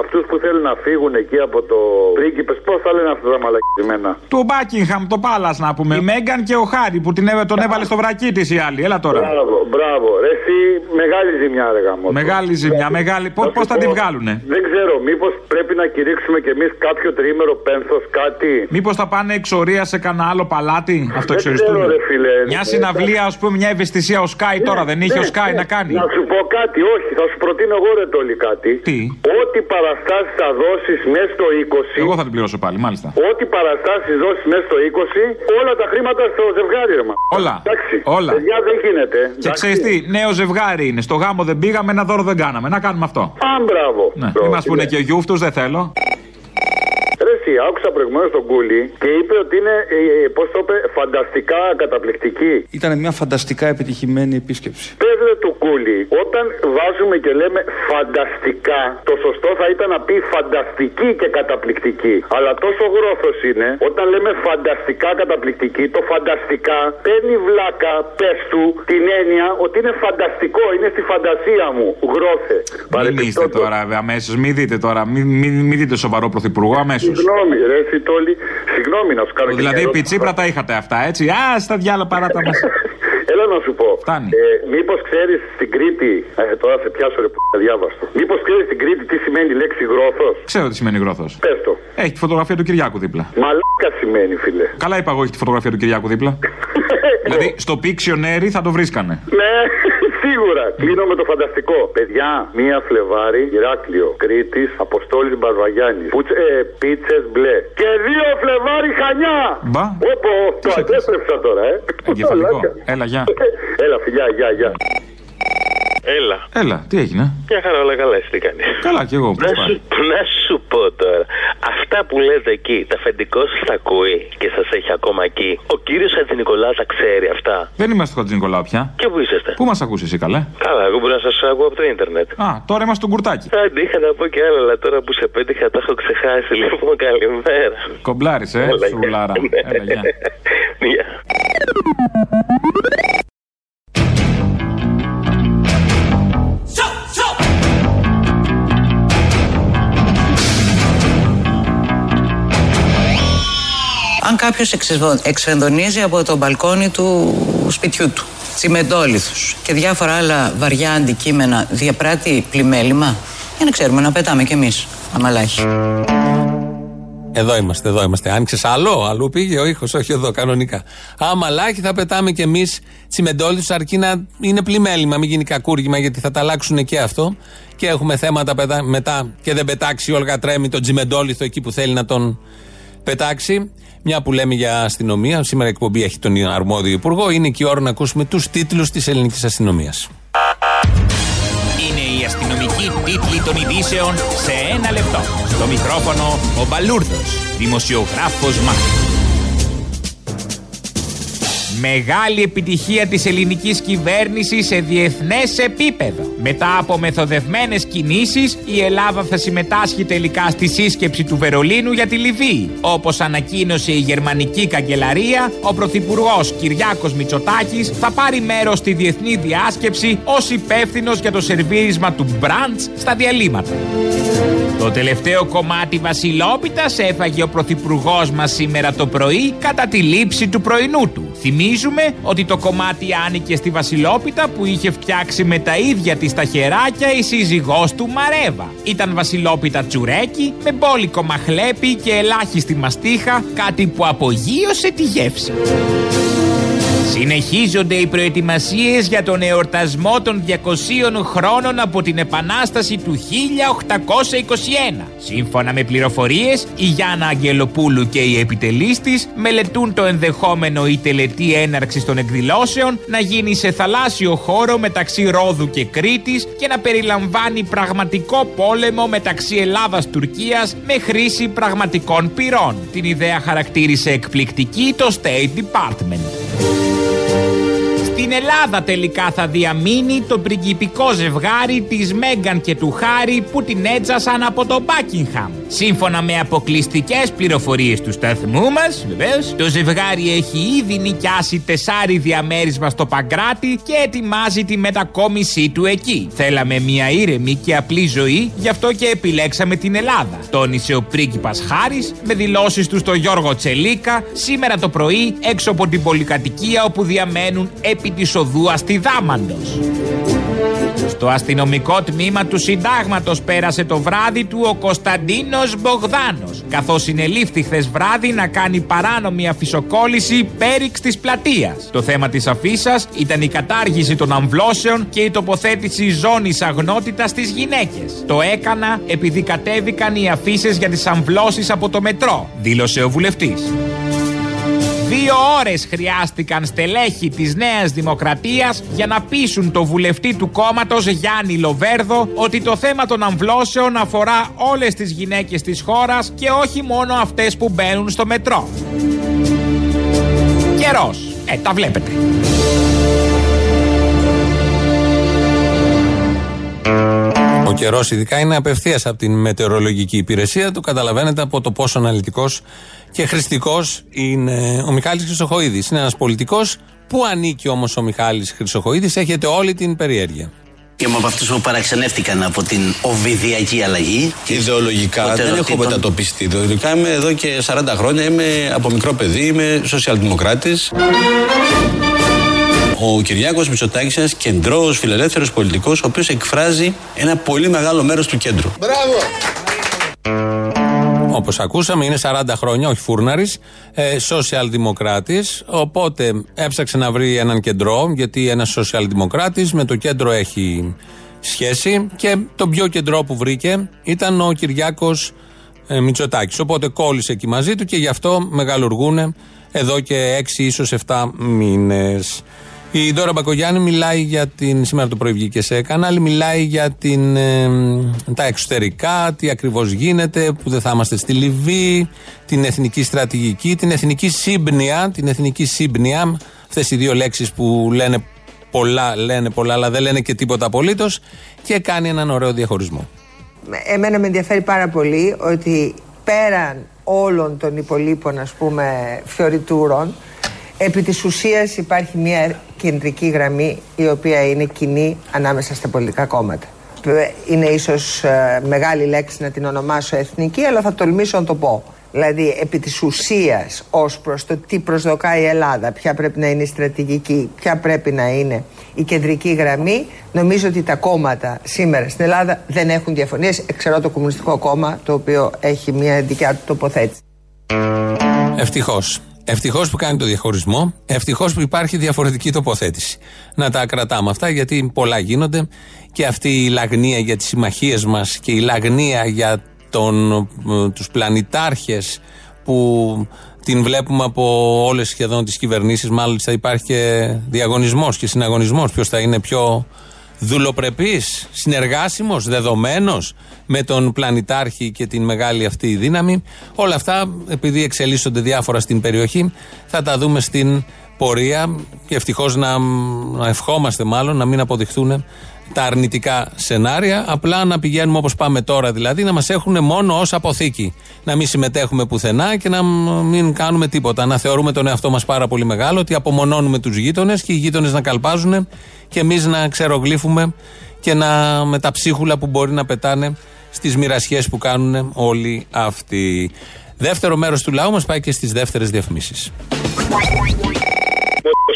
Αυτούς που θέλουν να φύγουν εκεί από το πρίγκιπες, πώς θα λένε αυτά τα μαλακισμένα; Του Μπάκιγχαμ, το Πάλα να πούμε. Η Μέγκαν και ο Χάρη που την έβε, τον έβαλε στο βρακί της η άλλη. Έλα τώρα. Μπράβο, μπράβο. Ρε, εσύ μεγάλη ζημιά, ρε γαμό. Μεγάλη ζημιά, μεγάλη. Πώ θα τη βγάλουνε; Δεν ξέρω, μήπως πρέπει να κηρύξουμε κι εμείς κάποιο τρίμερο πένθος κάτι; Μήπως θα πάνε εξορία σε κανένα άλλο παλάτι. Αυτό ξέρω, ρε, φίλε. Μια συναυλία, ας πούμε, μια ευαισθησία ευαισθησία ο Σκάι τώρα, δεν είχε ο Σκάι να κάνει. Να σου πω κάτι, όχι, θα σου προτείνω εγώ ρε τόλι κάτι. Τι; Ό,τι παραστάσεις θα δώσεις μέσα στο 20. Εγώ θα την πληρώσω πάλι, μάλιστα. Ό,τι παραστάσεις δώσεις μέσα στο 20, όλα τα χρήματα στο ζευγάρι, ρε μα. Όλα. Εντάξει. Όλα. Παιδιά δεν γίνεται. Και ξέρεις τι, νέο ζευγάρι είναι. Στο γάμο δεν πήγαμε, ένα δώρο δεν κάναμε. Να κάνουμε αυτό. Α, μπράβο. Ναι. Μην μας πούνε και γιούφτου, δεν θέλω. Ρε εσύ, άκουσα προηγουμένως τον Κούλι και είπε ότι είναι, ε, ε, πώς το είπε, φανταστικά καταπληκτική. Ήταν μια φανταστικά επιτυχημένη επίσκεψη. Πες ρε του Κούλι, όταν βάζουμε και λέμε φανταστικά, το σωστό θα ήταν να πει φανταστική και καταπληκτική. Αλλά τόσο γρόθος είναι, όταν λέμε φανταστικά καταπληκτική, το φανταστικά παίρνει βλάκα, πες του, την έννοια ότι είναι φανταστικό, είναι στη φαντασία μου. Γρόθε. Μην είστε τώρα αμέσως, μην δείτε τώρα, μην, μην, μην δείτε σοβαρό πρωθυπουργό αμέσως. Συγγνώμη, ρε, εσύ τόλοι, συγγνώμη να σου κάνω και Δηλαδή, μια επί ερώτηση. Τσίπρα τα είχατε αυτά, έτσι. Α, στα διάλογα παράτα μας. Έλα να σου πω. Φτάνει. Ε, Μήπως ξέρεις στην Κρήτη. Ε, τώρα σε πιάσω ρε που διάβαστο. Μήπως ξέρεις στην Κρήτη τι σημαίνει η λέξη γρόθος. Ξέρω τι σημαίνει γρόθος. Πες το. Έχει τη φωτογραφία του Κυριάκου δίπλα. Μαλάκα σημαίνει, φίλε. Καλά είπα εγώ, έχει τη φωτογραφία του Κυριάκου δίπλα. δηλαδή, στο Pictionary θα το βρίσκανε. Ναι, σίγουρα. Κλείνω με το φανταστικό. Παιδιά, μία Φλεβάρι, Ηράκλειο, Κρήτης, Αποστόλης Μπαρβαγιάννης. Ε, Πίτσες μπλε. Και δύο Φλεβάρι Χανιά. Μπα. Όπω, το αντέστρεψα τώρα, ε. Εγκεφαλικό. Μαλάκα. Έλα, γεια. Έλα, φιλιά, γεια, γεια. Έλα. Έλα, τι έγινε; Μια χαρά όλα καλά, εσύ τι κάνεις; Καλά, κι εγώ. Πώς Να πάει; σου, να σου πω τώρα. Αυτά που λέτε εκεί, τα αφεντικό σας τα ακούει και σας έχει ακόμα εκεί; Ο κύριος Χατζηνικολάου τα ξέρει αυτά; Δεν είμαστε στο Χατζη Νικολάου πια. Και πού είσαστε; Πού μας ακούσει εσύ, καλέ; Καλά, εγώ μπορώ να σας ακούω από το ίντερνετ. Α, τώρα είμαστε στο κουρτάκι. Άντε, είχα να πω και άλλα, αλλά τώρα που σε πέτυχα τα έχω ξεχάσει. Λοιπόν, καλημέρα. Κομπλάρι, ε, Έλα, γεια. σουρλάρα. Έλα, γεια. Αν κάποιος εξφενδονίζει από το μπαλκόνι του σπιτιού του, τσιμεντόλιθους και διάφορα άλλα βαριά αντικείμενα διαπράττει πλημέλημα, για να ξέρουμε να πετάμε κι εμείς αμαλάχη. Εδώ είμαστε, εδώ είμαστε. Άνοιξε άλλο, αλλού πήγε ο ήχος, όχι εδώ, κανονικά. Άμα λάκι θα πετάμε κι εμείς τσιμεντόλιθους, αρκεί να είναι πλημέλημα, μην γίνει κακούργημα, γιατί θα τα αλλάξουν και αυτό. Και έχουμε θέματα πετά- μετά και δεν πετάξει η Όλγα Τρέμι τον τσιμεντόλιθο εκεί που θέλει να τον πετάξει. Μια που λέμε για αστυνομία, σήμερα η εκπομπή έχει τον αρμόδιο υπουργό, είναι και η ώρα να ακούσουμε τους τίτλους της ελληνικής αστυνομίας. Είναι η αστυνομική τίτλη των ειδήσεων σε ένα λεπτό. Στο μικρόφωνο ο Μπαλούρδος, δημοσιογράφος Μάρκος. Μεγάλη επιτυχία της ελληνικής κυβέρνησης σε διεθνές επίπεδο. Μετά από μεθοδευμένες κινήσεις, η Ελλάδα θα συμμετάσχει τελικά στη σύσκεψη του Βερολίνου για τη Λιβύη. Όπως ανακοίνωσε η γερμανική καγκελαρία, ο Πρωθυπουργός Κυριάκος Μητσοτάκης θα πάρει μέρος στη διεθνή διάσκεψη ως υπεύθυνος για το σερβίρισμα του μπραντς στα διαλύματα. Το τελευταίο κομμάτι βασιλόπιτας έφαγε ο Πρωθυπουργός μας σήμερα το πρωί κατά τη λήψη του πρωινού του. Θυμίζουμε ότι το κομμάτι άνοικε στη βασιλόπιτα που είχε φτιάξει με τα ίδια της τα χεράκια η σύζυγός του Μαρέβα. Ήταν βασιλόπιτα τσουρέκι με μπόλικο μαχλέπι και ελάχιστη μαστίχα, κάτι που απογείωσε τη γεύση. Συνεχίζονται οι προετοιμασίες για τον εορτασμό των 200 χρόνων από την Επανάσταση του 1821. Σύμφωνα με πληροφορίες, η Γιάννα Αγγελοπούλου και οι επιτελείς της μελετούν το ενδεχόμενο η τελετή έναρξης των εκδηλώσεων να γίνει σε θαλάσσιο χώρο μεταξύ Ρόδου και Κρήτης και να περιλαμβάνει πραγματικό πόλεμο μεταξύ Ελλάδας-Τουρκίας με χρήση πραγματικών πυρών. Την ιδέα χαρακτήρισε εκπληκτική το State Department. Thank you. Στην Ελλάδα τελικά θα διαμείνει το πριγκιπικό ζευγάρι της Μέγκαν και του Χάρη που την έτσασαν από το Μπάκινχαμ. Σύμφωνα με αποκλειστικές πληροφορίες του σταθμού μας, βεβαίως, το ζευγάρι έχει ήδη νοικιάσει τεσάρι διαμέρισμα στο Παγκράτη και ετοιμάζει τη μετακόμισή του εκεί. Θέλαμε μια ήρεμη και απλή ζωή, γι' αυτό και επιλέξαμε την Ελλάδα. Τόνισε ο πρίγκιπας Χάρης με δηλώσεις του στο Γιώργο Τσελίκα σήμερα το πρωί έξω από την πολυκατοικία όπου διαμένουν επί της οδού Αστιδάμαντος. Το αστυνομικό τμήμα του συντάγματος πέρασε το βράδυ του ο Κωνσταντίνος Μπογδάνος, καθώς συνελήφθη χθες βράδυ να κάνει παράνομη αφισοκόλληση πέριξ της πλατείας. Το θέμα της αφίσας ήταν η κατάργηση των αμβλώσεων και η τοποθέτηση ζώνης αγνότητας στις γυναίκες. Το έκανα επειδή κατέβηκαν οι αφήσει για τις αμβλώσεις από το μετρό, δήλωσε ο βουλευτής. Δύο ώρες χρειάστηκαν στελέχη της Νέας Δημοκρατίας για να πείσουν το βουλευτή του κόμματος Γιάννη Λοβέρδο ότι το θέμα των αμβλώσεων αφορά όλες τις γυναίκες της χώρας και όχι μόνο αυτές που μπαίνουν στο μετρό. Καιρός. Ε, τα βλέπετε. Ο καιρός, ειδικά, είναι απευθείας από την μετεωρολογική υπηρεσία. Το καταλαβαίνετε από το πόσο αναλυτικός και χρηστικό είναι ο Μιχάλης Χρυσοχοίδης. Είναι ένας πολιτικός. Πού ανήκει όμως ο Μιχάλης Χρυσοχοίδης, έχετε όλη την περιέργεια. Είμαι από αυτούς που παραξενεύτηκαν από την οβιδιακή αλλαγή. Ιδεολογικά Ούτε δεν έχω ερωτήτων. μετατοπιστεί. Ιδεολογικά είμαι εδώ και 40 χρόνια. Είμαι από μικρό παιδί, είμαι σοσιαλδημοκράτης. Ο Κυριάκος Μητσοτάκης είναι ένας κεντρός φιλελεύθερος πολιτικός ο οποίος εκφράζει ένα πολύ μεγάλο μέρος του κέντρου. Μπράβο! Όπως ακούσαμε, είναι 40 χρόνια, όχι φούρναρης, ε, σοσιαλδημοκράτης. Οπότε έψαξε να βρει έναν κεντρό, γιατί ένας σοσιαλδημοκράτης με το κέντρο έχει σχέση. Και το πιο κεντρό που βρήκε ήταν ο Κυριάκος ε, Μητσοτάκης. Οπότε κόλλησε εκεί μαζί του και γι' αυτό μεγαλουργούν εδώ και 6 ίσως 7 μήνες. Η Δώρα Μπακογιάννη μιλάει για την. Σήμερα το πρωί βγήκε σε κανάλι, μιλάει για την, ε, τα εξωτερικά, τι ακριβώς γίνεται, που δεν θα είμαστε στη Λιβύη, την εθνική στρατηγική, την εθνική σύμπνοια. Την εθνική σύμπνοια, αυτές οι δύο λέξεις που λένε πολλά, λένε πολλά, αλλά δεν λένε και τίποτα απολύτως, και κάνει έναν ωραίο διαχωρισμό. Εμένα με ενδιαφέρει πάρα πολύ ότι πέραν όλων των υπολείπων ας πούμε φιωριτούρων επί της ουσίας υπάρχει μια κεντρική γραμμή η οποία είναι κοινή ανάμεσα στα πολιτικά κόμματα. Είναι ίσως ε, μεγάλη λέξη να την ονομάσω εθνική αλλά θα τολμήσω να το πω. Δηλαδή επί της ουσίας ως προς το τι προσδοκάει η Ελλάδα, ποια πρέπει να είναι η στρατηγική, ποια πρέπει να είναι η κεντρική γραμμή, νομίζω ότι τα κόμματα σήμερα στην Ελλάδα δεν έχουν διαφωνίες, εξαιρώ το Κομμουνιστικό Κόμμα το οποίο έχει μια δικιά του τοποθέτηση. Ευτυχώς. Ευτυχώς που κάνει το διαχωρισμό. Ευτυχώς που υπάρχει διαφορετική τοποθέτηση. Να τα κρατάμε αυτά γιατί πολλά γίνονται και αυτή η λαγνία για τις συμμαχίες μας και η λαγνία για τον, ε, τους πλανητάρχες που την βλέπουμε από όλες σχεδόν τις κυβερνήσεις μάλιστα υπάρχει και διαγωνισμός και συναγωνισμός ποιος θα είναι πιο δουλοπρεπής, συνεργάσιμος, δεδομένος με τον πλανητάρχη και την μεγάλη αυτή δύναμη. Όλα αυτά, επειδή εξελίσσονται διάφορα στην περιοχή, θα τα δούμε στην πορεία και ευτυχώς να, να ευχόμαστε μάλλον να μην αποδειχθούν τα αρνητικά σενάρια. Απλά να πηγαίνουμε όπως πάμε τώρα δηλαδή, να μας έχουν μόνο ως αποθήκη. Να μην συμμετέχουμε πουθενά και να μην κάνουμε τίποτα. Να θεωρούμε τον εαυτό μας πάρα πολύ μεγάλο, ότι απομονώνουμε τους γείτονες και οι γείτονες να καλπάζουν και εμείς να ξερογλύφουμε και να με τα ψίχουλα που μπορεί να πετάνε στις μοιρασιές που κάνουν όλοι αυτοί. Δεύτερο μέρος του λαού μας πάει και στις δεύτερες διαφημίσεις.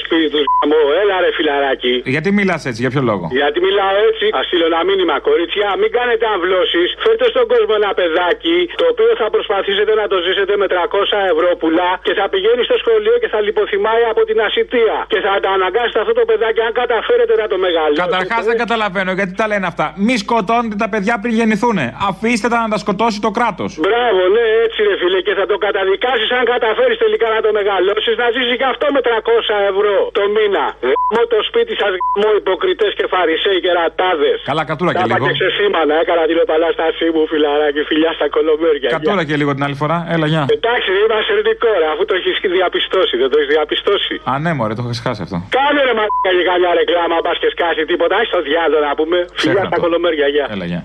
Το σπίτι του γαμώ. Έλα ρε φιλαράκι. Γιατί μιλάς έτσι, για ποιο λόγο; Γιατί μιλάω έτσι, α στείλω ένα μήνυμα, κορίτσια. Μην κάνετε αμβλώσεις. Φέρτε στον κόσμο ένα παιδάκι, το οποίο θα προσπαθήσετε να το ζήσετε με 300 ευρώ πουλά και θα πηγαίνει στο σχολείο και θα λιποθυμάει από την ασυτεία. Και θα τα αναγκάσετε αυτό το παιδάκι, αν καταφέρετε να το μεγαλώσετε. Καταρχάς δεν καταλαβαίνω γιατί τα λένε αυτά. Μη σκοτώνετε τα παιδιά πριν γεννηθούν. Αφήστε τα να τα σκοτώσει το κράτος. Μπράβο, ναι, έτσι ρε φίλε, και θα το καταδικάσεις αν καταφέρεις τελικά να το μεγαλώσεις, να ζήσεις και αυτό με 300 ευρώ το μήνα. Γαμώ το σπίτι σας, γαμώ υποκριτές και φαρισαίοι και ρατάδες. Καλά, κατούρα και λίγο. και ξεσήμανα, έκανα την επανάστασή μου, φιλαράκι, φιλιά στα κολομέρια. Κατούρα και λίγο την άλλη φορά. Έλα, γεια. Εντάξει, είμαστε ερετικό, ρε, αφού το έχεις διαπιστώσει, δεν το έχεις διαπιστώσει. Α, ναι, μωρέ, το έχω χάσει αυτό. Κάνε ρε μαλάκα για καμιά ρεκλάμα, πα και σκάσει τίποτα, έχει το διάδο να πούμε. Φιλιά Ξέχνα στα το. κολομέρια, γεια. Έλα, γεια.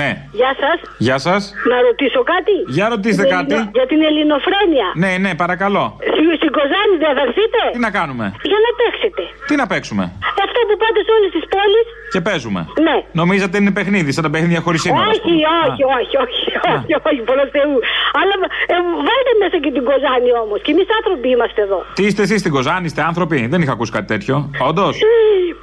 Ναι. Γεια σας. Γεια σας. Να ρωτήσω κάτι; Για ρωτήστε Για την κάτι. Ελληνο- Για την ελληνοφρένεια. Ναι, ναι, παρακαλώ. Στη- Στην Κοζάνη δεν θα έρθετε; Τι να κάνουμε; Για να παίξετε. Τι να παίξουμε; Αυτό που πάτε σε όλες τις πόλεις. Και παίζουμε. Ναι. Νομίζατε είναι παιχνίδι, σαν τα παιχνίδια χωρίς σύνορα. ας Όχι, πούμε. όχι, όχι, όχι, όχι, όχι, πολλός Θεού. Αλλά ε, βάλτε μέσα και την Κοζάνη όμως. Και εμείς άνθρωποι είμαστε εδώ. Τι είστε εσείς στην Κοζάνη, είστε άνθρωποι; Δεν είχα ακούσει κάτι τέτοιο. Όντως.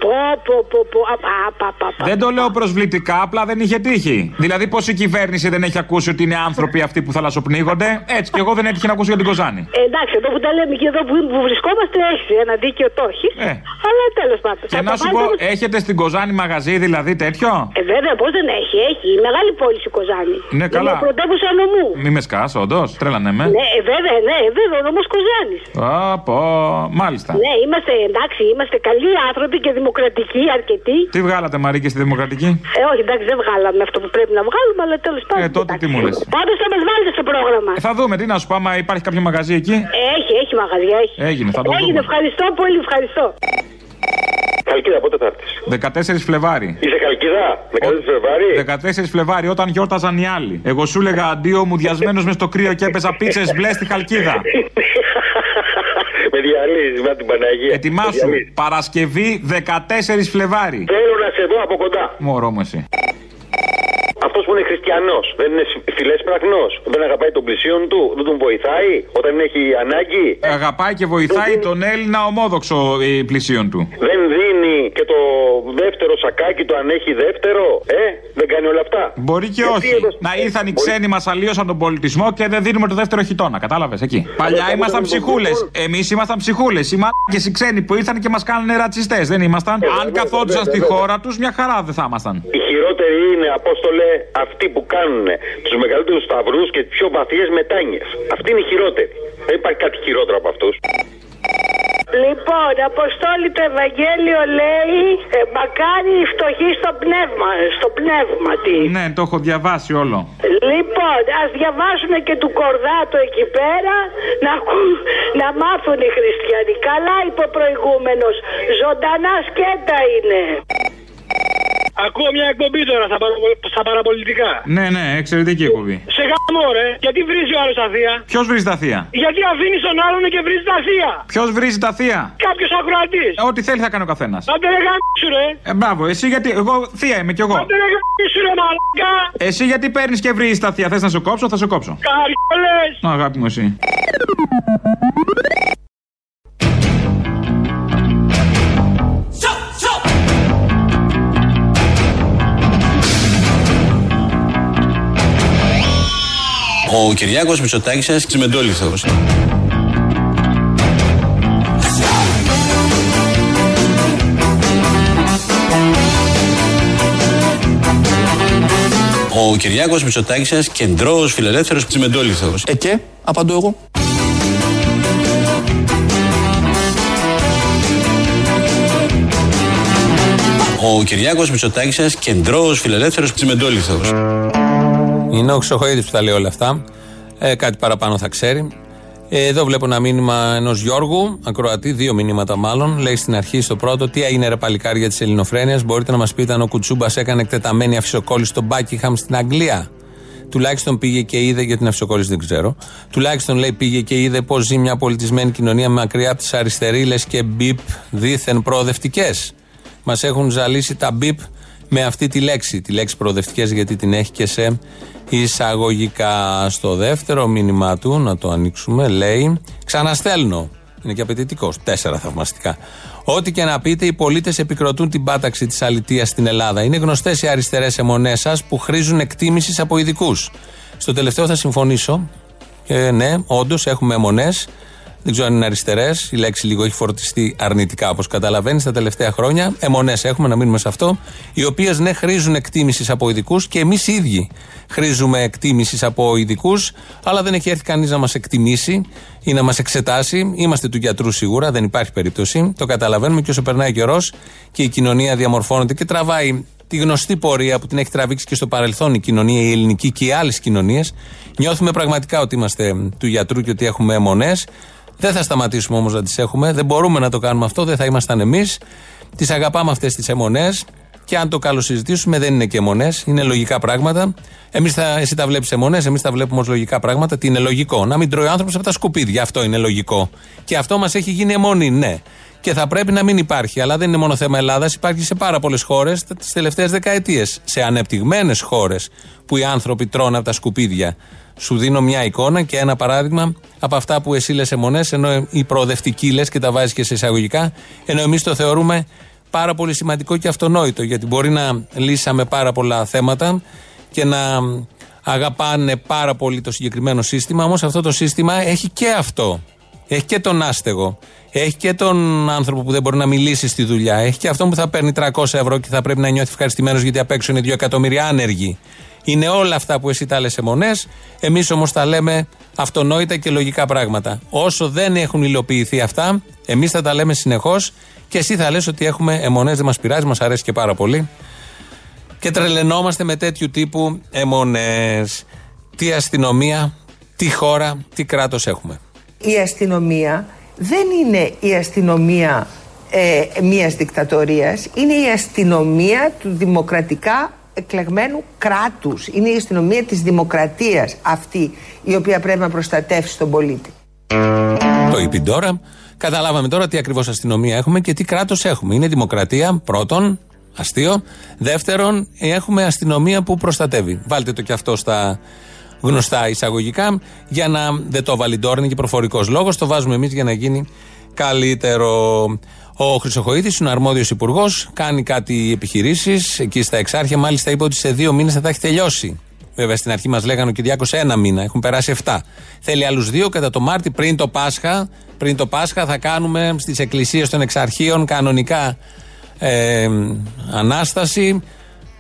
Πω, πω, πω, πω. Απα, απα, απα, απα. Δεν το λέω προσβλητικά, απλά δεν είχε τύχει. Δηλαδή, πώς η κυβέρνηση δεν έχει ακούσει ότι είναι άνθρωποι αυτοί που θαλασσοπνίγονται; Έτσι και εγώ δεν έτυχε να ακούσω για την Κοζάνη. Ε, εντάξει, εδώ που τα λέμε και εδώ που, που βρισκόμαστε έχει ένα δίκαιο το έχει. Ε. Αλλά τέλος πάντων. Και Θα να το σου βάλετε πω, όμως- έχετε στην Κοζάνη μαγαζί δηλαδή τέτοιο; Ε, βέβαια, πώς δεν έχει, έχει. Η μεγάλη πόλη η Κοζάνη. Ναι, καλά. Είναι πρωτεύουσα νομού. Μη με σκάς, όντως. Τρέλανε με. Ναι, ε, βέβαια, ναι, βέβαια, ο νομός Κοζάνης. Απο, μάλιστα. Ναι, είμαστε εντάξει, είμαστε καλοί άνθρωποι και δημοκρατικοί αρκετοί. Τι βγάλατε, Μαρή, και στη Δημοκρατική; Ε, όχι, εντάξει, δεν βγάλαμε αυτό που πρέπει να βγάλουμε, αλλά τέλος πάντων. Ε, τότε τι μου λες. Πάντως θα μας βάλετε στο πρόγραμμα. θα δούμε, τι να σου πω, άμα υπάρχει κάποιο μαγαζί εκεί; Έχει, έχει μαγαζιά, έχει. Έγινε, θα το Έγινε, δούμε. ευχαριστώ πολύ, ευχαριστώ. Καλκίδα, πότε θα έρθεις; 14 Φλεβάρι. Είσαι Καλκίδα, 14 Φλεβάρι; 14 Φλεβάρι, όταν γιόρταζαν οι άλλοι. Εγώ σου έλεγα αντίο μου διασμένος μες στο κρύο και έπαιζα πίτσες μπλε στη Χαλκίδα. με διαλύεις, με την Παναγία. Με Ετοιμάσου. διαλύεις. Παρασκευή 14 Φλεβάρι. Θέλω να σε δω από κοντά. Μωρό μου εσύ. Αυτός που είναι χριστιανός, δεν είναι φιλέσπραχνο, δεν αγαπάει τον πλησίον του, δεν τον βοηθάει όταν έχει ανάγκη. Αγαπάει και βοηθάει τον Έλληνα ομόδοξο ε, πλησίον του. Δεν δίνει και το δεύτερο σακάκι του αν έχει δεύτερο. Ε, δεν κάνει όλα αυτά. Μπορεί και Γιατί όχι. έδωσε- Να ήρθαν οι ξένοι, μας αλλίωσαν τον πολιτισμό και δεν δίνουμε το δεύτερο χιτόνα. Κατάλαβες εκεί. Παλιά θα ήμασταν ήταν ψυχούλες. τον Εμείς ήμασταν ψυχούλες. Οι μάρκε οι ξένοι που ήρθαν και μας κάνανε ρατσιστές. Δεν ήμασταν. Ε, Αν βέβαια, καθόντουσαν βέβαια, στη βέβαια. χώρα τους, μια χαρά δεν θα ήμασταν. Οι χειρότεροι είναι, Απόστολε, αυτοί που κάνουν τους μεγαλύτερους σταυρούς και τις πιο βαθιές μετάνιες. Αυτοί είναι οι χειρότεροι. Δεν υπάρχει κάτι χειρότερο από αυτούς. Λοιπόν, Αποστόλη το Ευαγγέλιο λέει ε, μακάρι οι φτωχοί στο πνεύμα, στο πνεύμα τι. Ναι, το έχω διαβάσει όλο. Λοιπόν, ας διαβάσουμε και του Κορδάτο εκεί πέρα να, ακού- να μάθουν οι χριστιανοί. Καλά είπε ο προηγούμενος, ζωντανά σκέτα είναι. Ακούω μια εκπομπή τώρα στα, παραπο- στα παραπολιτικά. Ναι, ναι, εξαιρετική εκπομπή. Σε γάμο, ρε. Γιατί βρίζει ο άλλος τα θεία. Ποιος βρίζει τα θεία. Γιατί αφήνεις τον άλλον και βρίζει τα θεία. Ποιος βρίζει τα θεία. Κάποιος ακροατής. Ό,τι θέλει θα κάνει ο καθένας. Άντε ρε γάμισου, ρε. Ε, μπράβο, εσύ γιατί. Εγώ θεία είμαι κι εγώ. Άντε ρε γάμισου, ρε μαλάκα. Εσύ γιατί παίρνεις και βρίζεις τα θεία. Θες να σε κόψω, θα σε κόψω. Καριόλες. Να, αγάπη μου, εσύ. Ο Κυριάκος Μητσοτάκης ένας τσιμεντόλιθος. Ο Κυριάκος Μητσοτάκης ένας κεντρός φιλελεύθερος τσιμεντόλιθος. Ε και, απαντώ εγώ. Ο Κυριάκος Μητσοτάκης ένας κεντρός φιλελεύθερος τσιμεντόλιθος. Είναι ο Ξοχοίδης που τα λέει όλα αυτά. Ε, κάτι παραπάνω θα ξέρει. Ε, εδώ βλέπω ένα μήνυμα ενός Γιώργου, ακροατή, δύο μηνύματα μάλλον. Λέει στην αρχή, στο πρώτο, τι έγινε ρε παλικάρια της Ελληνοφρένειας; Μπορείτε να μας πείτε αν ο Κουτσούμπας έκανε εκτεταμένη αφισοκόλληση στο Μπάκιχαμ στην Αγγλία; Τουλάχιστον πήγε και είδε, για την αφισοκόλληση δεν ξέρω. Τουλάχιστον λέει πήγε και είδε πώς ζει μια πολιτισμένη κοινωνία μακριά από τις αριστερίλες και μπιπ δίθεν προοδευτικές. Μας έχουν ζαλίσει τα μπιπ με αυτή τη λέξη. Τη λέξη προοδευτικές γιατί την έχει και σε εισαγωγικά. Στο δεύτερο μήνυμά του, να το ανοίξουμε, λέει Ξαναστέλνω. Είναι και απαιτητικό. Τέσσερα θαυμαστικά. Ό,τι και να πείτε, οι πολίτες επικροτούν την πάταξη της αλητεία στην Ελλάδα. Είναι γνωστές οι αριστερές αιμονές σας που χρήζουν εκτίμησης από ειδικούς. Στο τελευταίο θα συμφωνήσω. Και ναι, όντως έχουμε αιμονές. Δεν ξέρω αν είναι αριστερές. Η λέξη λίγο έχει φορτιστεί αρνητικά, όπως καταλαβαίνεις, τα τελευταία χρόνια. Αιμονέ έχουμε, να μείνουμε σε αυτό. Οι οποίες ναι, χρήζουν εκτίμησης από ειδικούς και εμείς οι ίδιοι χρήζουμε εκτίμησης από ειδικούς, αλλά δεν έχει έρθει κανείς να μας εκτιμήσει ή να μας εξετάσει. Είμαστε του γιατρού σίγουρα, δεν υπάρχει περίπτωση. Το καταλαβαίνουμε και όσο περνάει ο καιρός και η κοινωνία διαμορφώνεται και τραβάει τη γνωστή πορεία που την έχει τραβήξει και στο παρελθόν η κοινωνία, η ελληνική και οι άλλες κοινωνίες. Νιώθουμε πραγματικά ότι είμαστε του γιατρού και ότι έχουμε αιμονέ. Δεν θα σταματήσουμε όμως να τις έχουμε. Δεν μπορούμε να το κάνουμε αυτό. Δεν θα ήμασταν εμείς. Τις αγαπάμε αυτές τις αιμονές. Και αν το καλοσυζητήσουμε, δεν είναι και αιμονές, είναι λογικά πράγματα. Εμείς θα, εσύ τα βλέπεις αιμονές, εμείς τα βλέπουμε ως λογικά πράγματα. Τι είναι λογικό. Να μην τρώει ο άνθρωπος από τα σκουπίδια. Αυτό είναι λογικό. Και αυτό μας έχει γίνει αιμονή, ναι. Και θα πρέπει να μην υπάρχει. Αλλά δεν είναι μόνο θέμα Ελλάδας. Υπάρχει σε πάρα πολλές χώρες τις τελευταίες δεκαετίες. Σε ανεπτυγμένες χώρες που οι άνθρωποι τρώνε από τα σκουπίδια. Σου δίνω μια εικόνα και ένα παράδειγμα από αυτά που εσύ λες αιμονές, ενώ οι προοδευτικοί λες και τα βάζεις και σε εισαγωγικά, ενώ εμείς το θεωρούμε πάρα πολύ σημαντικό και αυτονόητο. Γιατί μπορεί να λύσαμε πάρα πολλά θέματα και να αγαπάνε πάρα πολύ το συγκεκριμένο σύστημα. Όμως αυτό το σύστημα έχει και αυτό. Έχει και τον άστεγο. Έχει και τον άνθρωπο που δεν μπορεί να μιλήσει στη δουλειά. Έχει και αυτόν που θα παίρνει 300 ευρώ και θα πρέπει να νιώθει ευχαριστημένος γιατί απ' έξω είναι 2 εκατομμύρια άνεργοι. Είναι όλα αυτά που εσύ τα λες αιμονές. Εμείς όμως τα λέμε αυτονόητα και λογικά πράγματα. Όσο δεν έχουν υλοποιηθεί αυτά, εμείς θα τα λέμε συνεχώς και εσύ θα λες ότι έχουμε αιμονές, δεν μας πειράζει, μας αρέσει και πάρα πολύ. Και τρελαινόμαστε με τέτοιου τύπου αιμονές. Τι αστυνομία, τι χώρα, τι κράτος έχουμε. Η αστυνομία δεν είναι η αστυνομία ε, μιας δικτατορίας, είναι η αστυνομία του δημοκρατικά εκλεγμένου κράτους. Είναι η αστυνομία της δημοκρατίας αυτή η οποία πρέπει να προστατεύσει τον πολίτη. Το είπε τώρα. Καταλάβαμε τώρα τι ακριβώς αστυνομία έχουμε και τι κράτος έχουμε. Είναι δημοκρατία πρώτον, αστείο. Δεύτερον, έχουμε αστυνομία που προστατεύει. Βάλτε το και αυτό στα γνωστά εισαγωγικά. Για να δεν το βάλει τώρα, είναι και προφορικός λόγος. Το βάζουμε εμείς για να γίνει καλύτερο. Ο Χρυσοχοίδης είναι ο αρμόδιος υπουργός, κάνει κάτι επιχειρήσεις εκεί στα εξάρχεια. Μάλιστα είπε ότι σε δύο μήνες θα τα έχει τελειώσει. Βέβαια στην αρχή μας λέγανε ο Κυριάκος ένα μήνα, έχουν περάσει 7. Θέλει άλλους δύο κατά το Μάρτι πριν το Πάσχα. Πριν το Πάσχα θα κάνουμε στις εκκλησίες των εξαρχείων κανονικά ε, ανάσταση.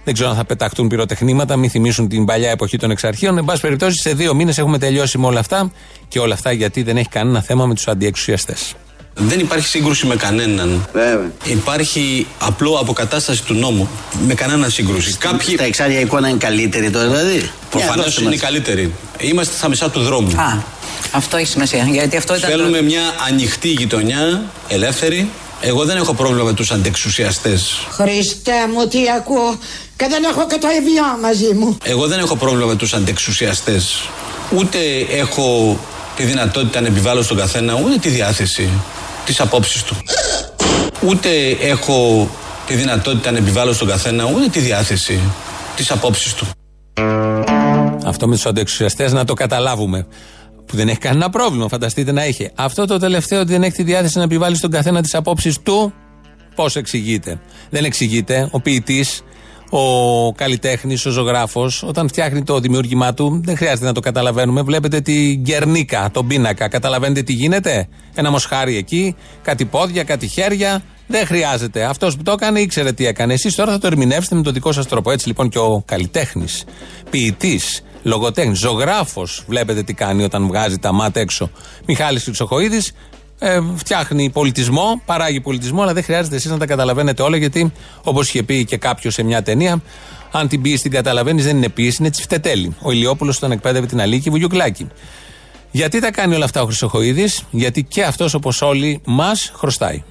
Δεν ξέρω αν θα πεταχτούν πυροτεχνήματα, μην θυμίσουν την παλιά εποχή των εξαρχείων. Εν πάση περιπτώσει, σε δύο μήνες έχουμε τελειώσει με όλα αυτά. Και όλα αυτά γιατί δεν έχει κανένα θέμα με τους αντιεξουσιαστές. Δεν υπάρχει σύγκρουση με κανέναν. Βέβαια. Υπάρχει απλό αποκατάσταση του νόμου. Με κανένα σύγκρουση. Κάποιοι... Τα εξάρια εικόνα είναι καλύτερη τώρα, δηλαδή. Προφανώς Για, δώστε είναι μας. καλύτερη. Είμαστε στα μισά του δρόμου. Α, αυτό έχει σημασία. Γιατί αυτό ήταν. Θέλουμε το... μια ανοιχτή γειτονιά, ελεύθερη. Εγώ δεν έχω πρόβλημα με τους αντεξουσιαστές. Χριστέ μου, τι ακούω και δεν έχω και το ευγιό μαζί μου. Εγώ δεν έχω πρόβλημα με τους αντεξουσιαστές. Ούτε έχω τη δυνατότητα να επιβάλλω στον καθένα ούτε τη διάθεση τη απόψη του. Ούτε έχω τη δυνατότητα να επιβάλλω στον καθένα ούτε τη διάθεση της απόψης του. Αυτό με τους αντεξουσιαστέ να το καταλάβουμε. Που δεν έχει κανένα πρόβλημα, φανταστείτε να έχει. Αυτό το τελευταίο ότι δεν έχει τη διάθεση να επιβάλλει στον καθένα τις απόψεις του, πώς εξηγείται; Δεν εξηγείται. Ο ποιητής, ο καλλιτέχνης, ο ζωγράφος, όταν φτιάχνει το δημιούργημά του, δεν χρειάζεται να το καταλαβαίνουμε. Βλέπετε την γκερνίκα, τον πίνακα. Καταλαβαίνετε τι γίνεται; Ένα μοσχάρι εκεί, κάτι πόδια, κάτι χέρια. Δεν χρειάζεται. Αυτός που το έκανε ήξερε τι έκανε. Εσείς τώρα θα το ερμηνεύσετε με τον δικό σας τρόπο. Έτσι λοιπόν και ο καλλιτέχνης, ποιητής, λογοτέχνης, ζωγράφος, βλέπετε τι κάνει όταν βγάζει τα μάτια έξω. Μιχάλης Χρυσοχοίδης, ε, φτιάχνει πολιτισμό, παράγει πολιτισμό, αλλά δεν χρειάζεται εσείς να τα καταλαβαίνετε όλα, γιατί όπως είχε πει και κάποιος σε μια ταινία, αν την πίεση την καταλαβαίνεις, δεν είναι πίεση, είναι τσιφτετέλη. Ο Ηλιόπουλος τον εκπαίδευε την Αλίκη Βουγιουκλάκη. Γιατί τα κάνει όλα αυτά ο Χρυσοχοίδης, γιατί και αυτός όπως όλοι μας χρωστάει.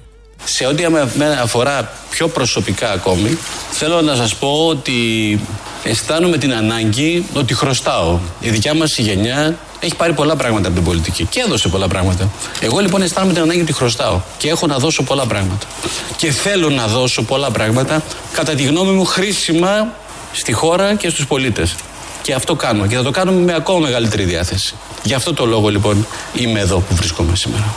Σε ό,τι με με αφορά πιο προσωπικά ακόμη, θέλω να σας πω ότι αισθάνομαι την ανάγκη ότι χρωστάω. Η δικιά μας η γενιά έχει πάρει πολλά πράγματα από την πολιτική και έδωσε πολλά πράγματα. Εγώ λοιπόν αισθάνομαι την ανάγκη ότι χρωστάω και έχω να δώσω πολλά πράγματα. Και θέλω να δώσω πολλά πράγματα, κατά τη γνώμη μου, χρήσιμα στη χώρα και στους πολίτες. Και αυτό κάνω και θα το κάνω με ακόμα μεγαλύτερη διάθεση. Γι' αυτό το λόγο λοιπόν είμαι εδώ που βρίσκομαι σήμερα.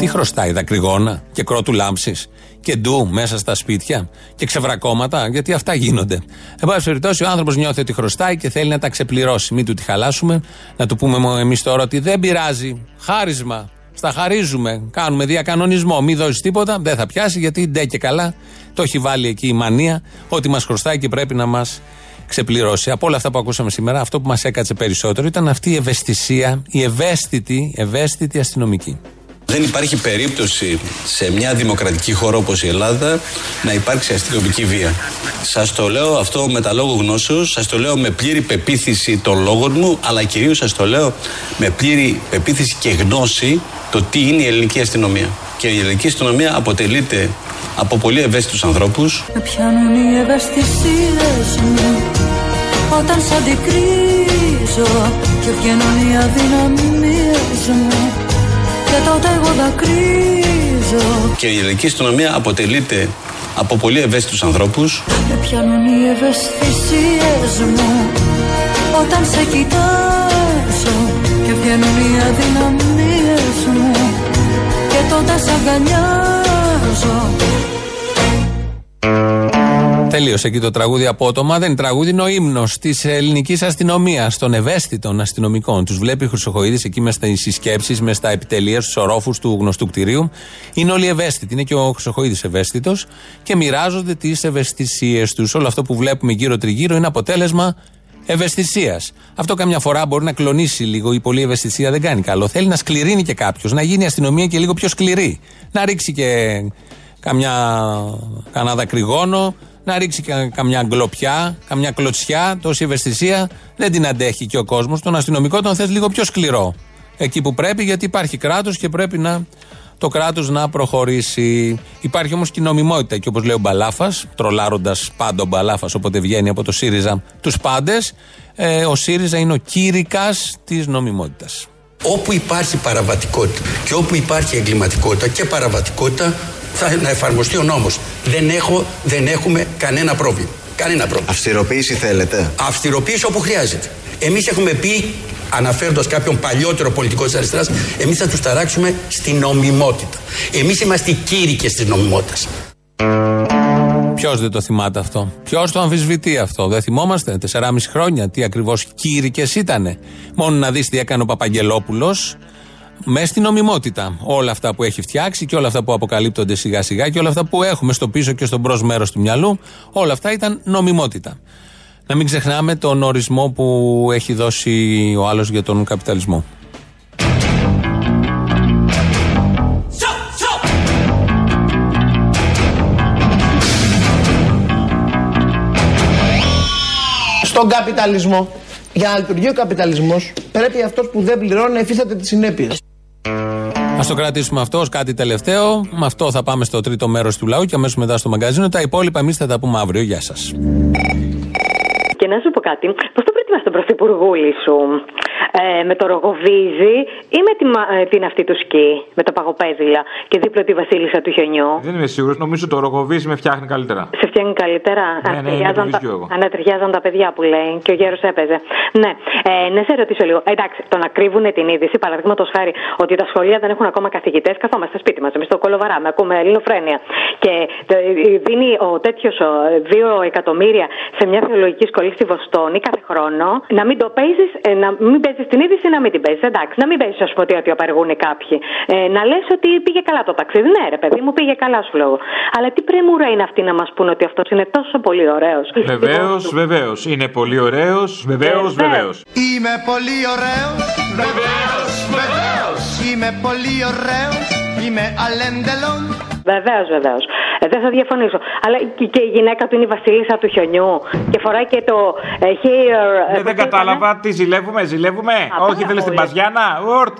Τι χρωστάει, δακρυγόνα και κρότου λάμψης και ντου μέσα στα σπίτια και ξεβρακώματα, γιατί αυτά γίνονται. Εν πάση περιπτώσει, ο άνθρωπος νιώθει ότι χρωστάει και θέλει να τα ξεπληρώσει. Μην του τη χαλάσουμε. Να του πούμε εμείς τώρα ότι δεν πειράζει. Χάρισμα. Στα χαρίζουμε. Κάνουμε διακανονισμό. Μην δώσεις τίποτα, δεν θα πιάσει γιατί ντε και καλά το έχει βάλει εκεί η μανία ότι μας χρωστάει και πρέπει να μας ξεπληρώσει. Από όλα αυτά που ακούσαμε σήμερα, αυτό που μας έκατσε περισσότερο ήταν αυτή η ευαισθησία, η ευαίσθητη, ευαίσθητη αστυνομική. Δεν υπάρχει περίπτωση σε μια δημοκρατική χώρα όπως η Ελλάδα να υπάρξει αστυνομική βία. Σας το λέω αυτό με τα λόγω γνώσεως, σας το λέω με πλήρη πεποίθηση των λόγων μου, αλλά κυρίως σας το λέω με πλήρη πεποίθηση και γνώση το τι είναι η ελληνική αστυνομία. Και η ελληνική αστυνομία αποτελείται από πολύ ευαίσθητους ανθρώπους Με πιάνουν οι ευαισθησίες μου Όταν σ' αντικρίζω Και βγαίνουν οι αδυναμίες μου Και τότε εγώ δακρύζω. Και η ελληνική αστυνομία αποτελείται από πολύ ευαίσθητους ανθρώπους. Με πιάνουν οι ευαισθησίες μου. Όταν σε κοιτάζω Και βγαίνουν οι αδυναμίες μου. Και τότε σ' αγκαλιάζω Τελείωσε εκεί το τραγούδι απότομα. Δεν είναι τραγούδι, είναι ο ύμνος της ελληνικής αστυνομίας, των ευαίσθητων αστυνομικών. Τους βλέπει ο Χρυσοχοίδης εκεί μες στις συσκέψεις, μες στα επιτελεία, στους ορόφους του γνωστού κτηρίου. Είναι όλοι ευαίσθητοι. Είναι και ο Χρυσοχοίδης ευαίσθητος και μοιράζονται τις ευαισθησίες τους. Όλο αυτό που βλέπουμε γύρω-τριγύρω είναι αποτέλεσμα ευαισθησίας. Αυτό καμιά φορά μπορεί να κλονίσει λίγο. Η πολλή ευαισθησία δεν κάνει καλό. Θέλει να σκληρύνει και κάποιος, να γίνει η αστυνομία και λίγο πιο σκληρή. Να ρίξει και καμιά, κανένα δακρυγόνο, να ρίξει κα- καμιά γκλοπιά, καμιά κλωτσιά. Τόση ευαισθησία δεν την αντέχει και ο κόσμος. Τον αστυνομικό τον θες λίγο πιο σκληρό. Εκεί που πρέπει, γιατί υπάρχει κράτος και πρέπει να το κράτος να προχωρήσει. Υπάρχει όμως και η νομιμότητα. Και όπως λέει ο Μπαλάφας, τρολάροντας πάντα ο Μπαλάφας όποτε βγαίνει από το ΣΥΡΙΖΑ τους πάντες, ε, ο ΣΥΡΙΖΑ είναι ο κήρυκας της νομιμότητας. Όπου υπάρχει παραβατικότητα και όπου υπάρχει εγκληματικότητα και παραβατικότητα θα να εφαρμοστεί ο νόμος. Δεν, έχω, δεν έχουμε κανένα πρόβλημα. Κανένα πρόβλημα. Αυστηροποίηση θέλετε; Αυστηροποίηση όπου χρειάζεται. Εμείς έχουμε πει, αναφέροντας κάποιον παλιότερο πολιτικό της αριστεράς, εμείς θα τους ταράξουμε στην νομιμότητα. Εμείς είμαστε οι κήρυκες της νομιμότητας. Ποιος δεν το θυμάται αυτό; Ποιος το αμφισβητεί αυτό; Δεν θυμόμαστε; 4,5 χρόνια τι ακριβώς κήρυκε ήταν. Μόνο να δεις τι έκανε ο Παπαγγελόπουλος μες στην νομιμότητα. Όλα αυτά που έχει φτιάξει και όλα αυτά που αποκαλύπτονται σιγά σιγά και όλα αυτά που έχουμε στο πίσω και στο μπρος μέρος του μυαλού, όλα αυτά ήταν νομιμότητα. Να μην ξεχνάμε τον ορισμό που έχει δώσει ο άλλος για τον καπιταλισμό. Στον καπιταλισμό, για να λειτουργεί ο καπιταλισμός, πρέπει αυτός που δεν πληρώνει να υφίσταται τις συνέπειες. Α το κρατήσουμε αυτό ως κάτι τελευταίο. Με αυτό θα πάμε στο τρίτο μέρος του λαού και αμέσως μετά στο μαγκαζίνο. Τα υπόλοιπα εμείς θα τα πούμε αύριο. Γεια σας. Και να σου πω κάτι, πώς το προτιμά τον πρωθυπουργούλη σου, ε, με το ρογοβίζι ή με τη, μα- ε, την αυτή του σκι, με τα παγοπέδιλα και δίπλα τη βασίλισσα του χιονιού. Δεν είμαι σίγουρος, νομίζω το ρογοβίζι με φτιάχνει καλύτερα. Σε φτιάχνει καλύτερα. Ναι, ναι, Αναταιριάζαν είναι το βυζιό εγώ. τα, αναταιριάζαν τα παιδιά που λέει και ο γέρος έπαιζε. Ναι, ε, να σε ρωτήσω λίγο. Εντάξει, το να κρύβουν την είδηση, παραδείγματος χάρη ότι τα σχολεία δεν έχουν ακόμα καθηγητές, καθόμαστε σπίτι μας, εμείς στο κολοβαράμε, ακούμε ελληνοφρένεια. Και ε, δίνει ο τέτοιος 2 εκατομμύρια σε μια θεολογική σχολή στη Βοστόνη κάθε χρόνο. Να μην το παίζεις, να μην παίζεις την είδηση, να μην την παίζεις. Εντάξει, να μην παίζεις, ας πούμε, ότι- ότι απεργούν κάποιοι. Ε, να λες ότι πήγε καλά το ταξίδι. Ναι, ρε παιδί μου, πήγε καλά σου λόγο. Αλλά τι πρεμούρα είναι αυτή να μας πούνε ότι αυτός είναι τόσο πολύ ωραίος. Βεβαίως, βεβαίως. Είναι πολύ ωραίος. Βεβαίως, βεβαίως. Είμαι πολύ ωραίος Βεβαίως, βεβαίως Είμαι πολύ ωραίος Είμαι αλέντελον Βεβαίως, βεβαίως. Ε, δεν θα διαφωνήσω. Αλλά και, και η γυναίκα του είναι η Βασίλισσα του χιονιού και φοράει και το ε, hair. ε, Ε, δεν κατάλαβα. Τι ζηλεύουμε, ζηλεύουμε; Όχι, θέλεις την Παζιάνα. Ουρτ.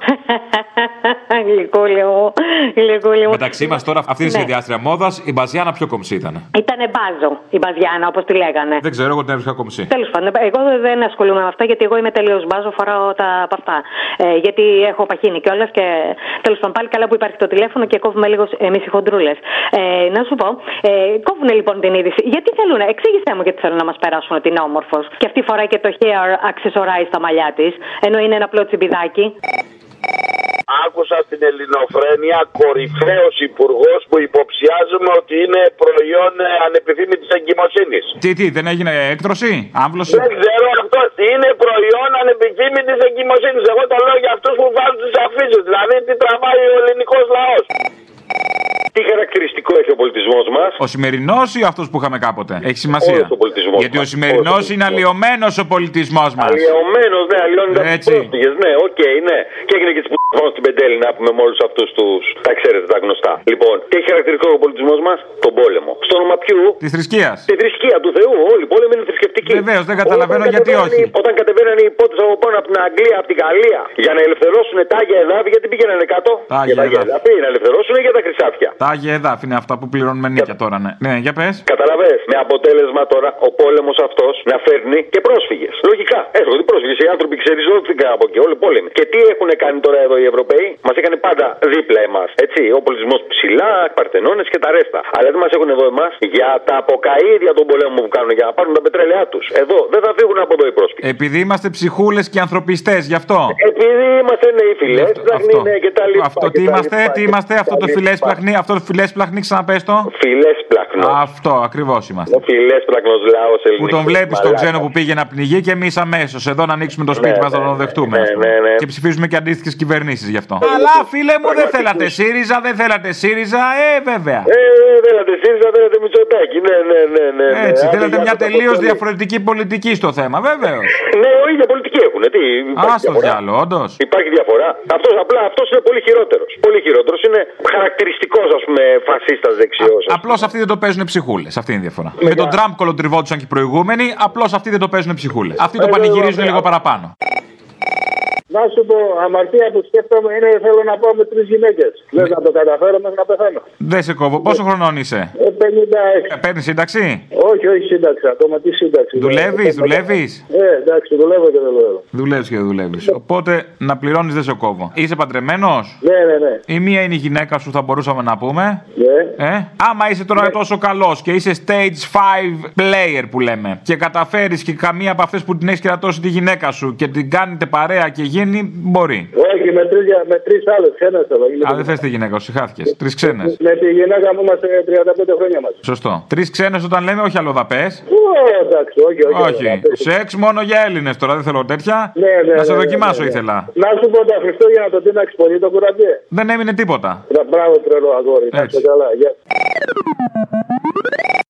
Γλυκούλη μου. Γλυκούλη μου. Μεταξύ μας τώρα, αυτή είναι η Ναι. σχεδιάστρια μόδας. Η Μπαζιάνα πιο κομψή ήταν. Ήτανε μπάζο η Μπαζιάνα, όπως τη λέγανε. Δεν ξέρω, εγώ την έβρισκα κομψή. Τέλος πάντων, εγώ δεν ασχολούμαι με αυτά γιατί εγώ είμαι τελείως μπάζο, φοράω τα από αυτά. Ε, γιατί έχω παχύνει κιόλας και τέλος πάντων πάλι καλά που υπάρχει το τηλέφωνο και κόβουμε λίγος εμεί οι χοντρούλες. Ε, να σου πω, ε, κόβουν λοιπόν την είδηση. Γιατί θέλουν, εξήγησέ μου γιατί θέλουν να μας περάσουν ότι είναι όμορφος. Και αυτή φοράει και το hair accessorize στα μαλλιά της, ενώ είναι ένα απλό τσιμπιδάκι. Άκουσα στην ελληνοφρένεια κορυφαίος υπουργός που υποψιάζουμε ότι είναι προϊόν ε, ανεπιθύμητης εγκυμοσύνης. Τι, τι, δεν έγινε έκτρωση, άμβλωση; Δεν ξέρω αυτό είναι προϊόν ανεπιθύμητης εγκυμοσύνης. Εγώ το λέω για αυτούς που βάζουν τις αφήσεις. Δηλαδή τι τραβάει ο ελληνικός λαός. Τι χαρακτηριστικό έχει ο πολιτισμός μας; Ο σημερινός ή αυτός που είχαμε κάποτε; Έχει σημασία. Όλος ο πολιτισμός Γιατί ο μας. σημερινός Όλος ο είναι αλλοιωμένος ο πολιτισμός μας. Αλλιωμένο, ναι, αλλιώνεται από Έτσι. του πρόσφυγε. Ναι, οκ, ναι. Και έγινε και τις που στην Πεντέλη να πούμε με όλους αυτούς τους. Τα ξέρετε, τα γνωστά. Λοιπόν, τι έχει χαρακτηριστικό ο πολιτισμός μας, τον πόλεμο. Στο όνομα ποιου; Της θρησκείας. Τη θρησκεία του Θεού. Όλοι οι πόλεμοι είναι θρησκευτικοί. Βεβαίως, δεν καταλαβαίνω Όταν γιατί κατεβαίνανε- όχι. Όταν κατεβαίναν οι υπότε από πάνω από την Αγγλία, από την Γαλλία, για να ελευθερώσουν τα Άγια Εδάφη, γιατί πήγαιναν κάτω; Τα για Άγια τα Άγια Εδάφη. Εδάφη, να ελευθερώσουν για τα χρυσάφια. Τα Άγια εδάφη είναι αυτά που πληρώνουν με νίκια τώρα, ναι. Ναι, για πες. Καταλαβέ. Με αποτέλεσμα τώρα ο πόλεμος αυτός να φέρνει και πρόσφυγες. Λογικά. Έρχονται πρόσφυγες. Οι άνθρωποι ξεριζώθηκαν από εκεί. Όλοι πόλεμοι. Και τι έχουν κάνει τώρα εδώ οι Ευρωπαίοι; Μας είχαν πάντα δίπλα εμάς. Έτσι. Ο πολιτισμός ψηλά, παρτενώνες και τα ρέστα. Αλλά δεν μας έχουν εδώ εμάς για τα αποκαίδια των πολέμων που κάνουν για να πάρουν τα πετρέλαιά τους. Εδώ δεν θα φύγουν από εδώ οι πρόσφυγες. Επειδή είμαστε ψυχούλες και ανθρωπιστές, γι' αυτό. Επειδή είμαστε νέοι φιλέ, ψάχνει ναι, και τα λοιπά. Αυτό και τι τα είμαστε, λοιπά, τι και είμαστε, τα αυτό το λοιπά. φιλέ πλαχνί, αυτό το φιλές πλαχνί, ξαναπες το. Φιλές πλαχνό. Αυτό ακριβώς είμαστε. Ο φιλές πλαχνός λαός ελληνικό. Που τον βλέπεις τον ξένο που πήγε να πνιγεί και εμείς αμέσως εδώ να ανοίξουμε το σπίτι Ναι, μας να ναι, τον δεχτούμε. ναι, ας πούμε. ναι, ναι. Και ψηφίζουμε και αντίστοιχες κυβερνήσεις γι' αυτό. Αλλά φίλε μου δεν θέλατε ΣΥΡΙΖΑ, δεν θέλατε ΣΥΡΙΖΑ, ε βέβαια. Ε, θέλατε ΣΥΡΙΖΑ, θέλατε Μητσοτάκη. Ναι, ναι, ναι. ναι, ναι. Έτσι, Άντε, θέλατε για μια το τελείως Αποστόλη. διαφορετική πολιτική στο θέμα, βέβαιο. Ναι, ο ίδιο πολιτική έχουν. Τι, υπάρχει Α το διαφορά. διάλογο, όντως. Υπάρχει διαφορά. Αυτός απλά αυτός είναι πολύ χειρότερος. Πολύ χειρότερος. Είναι χαρακτηριστικός, ας πούμε, φασίστας δεξιός. Απλώς αυτοί δεν το παίζουν ψυχούλες. Αυτή είναι η διαφορά. Με τον Τραμπ κολοτριβόντουσαν και οι προηγούμενοι, απλώς αυτοί δεν το παίζουν ψυχούλες. Αυτοί το Ε, πανηγυρίζουν βέβαια. λίγο παραπάνω. Να σου πω, αμαρτία που σκέφτομαι είναι θέλω να πάω με τρεις γυναίκες. Δεν θα το καταφέρω μέχρι να πεθάνω. Δεν σε κόβω. Πόσο χρονών είσαι; Ε, 56. Παίρνεις σύνταξη; Όχι, όχι σύνταξη ακόμα. Τι σύνταξη. Δουλεύεις, Ε, δουλεύεις; Ε, εντάξει, δουλεύω και δεν δουλεύω. Δουλεύεις και δεν δουλεύεις. Οπότε να πληρώνεις δεν σε κόβω. Είσαι παντρεμένος; Ναι, ναι, ναι. Η μία είναι η γυναίκα σου, θα μπορούσαμε να πούμε. Ναι. Ε; Άμα είσαι τώρα τόσο καλός και είσαι stage 5 player που λέμε και καταφέρεις και καμία από αυτές που την έχεις κρατώσει τη γυναίκα σου και την κάνετε παρέα και γίνει, μπορεί. Όχι, με τρεις με τρεις άλλε ξένε θέλω. Α, δεν θες τη γυναίκα σου, χάθηκε. Τρεις ξένες. Με τη γυναίκα μου είμαστε 35 χρόνια μαζί. Σωστό. Τρεις ξένες όταν λέμε, όχι αλλοδαπές. Ω, εντάξει, όχι, όχι. Όχι. Σεξ μόνο για Έλληνες τώρα, δεν θέλω τέτοια. Ναι, ναι, να σε ναι, ναι, δοκιμάσω ναι, ναι. ήθελα. Να σου πω τα Χριστούγεννα το τίναξε πολύ το κουραμπιέ. Δεν έμεινε τίποτα. Μπράβο, τρελό αγόρι. Να είσαι καλά. Γεια.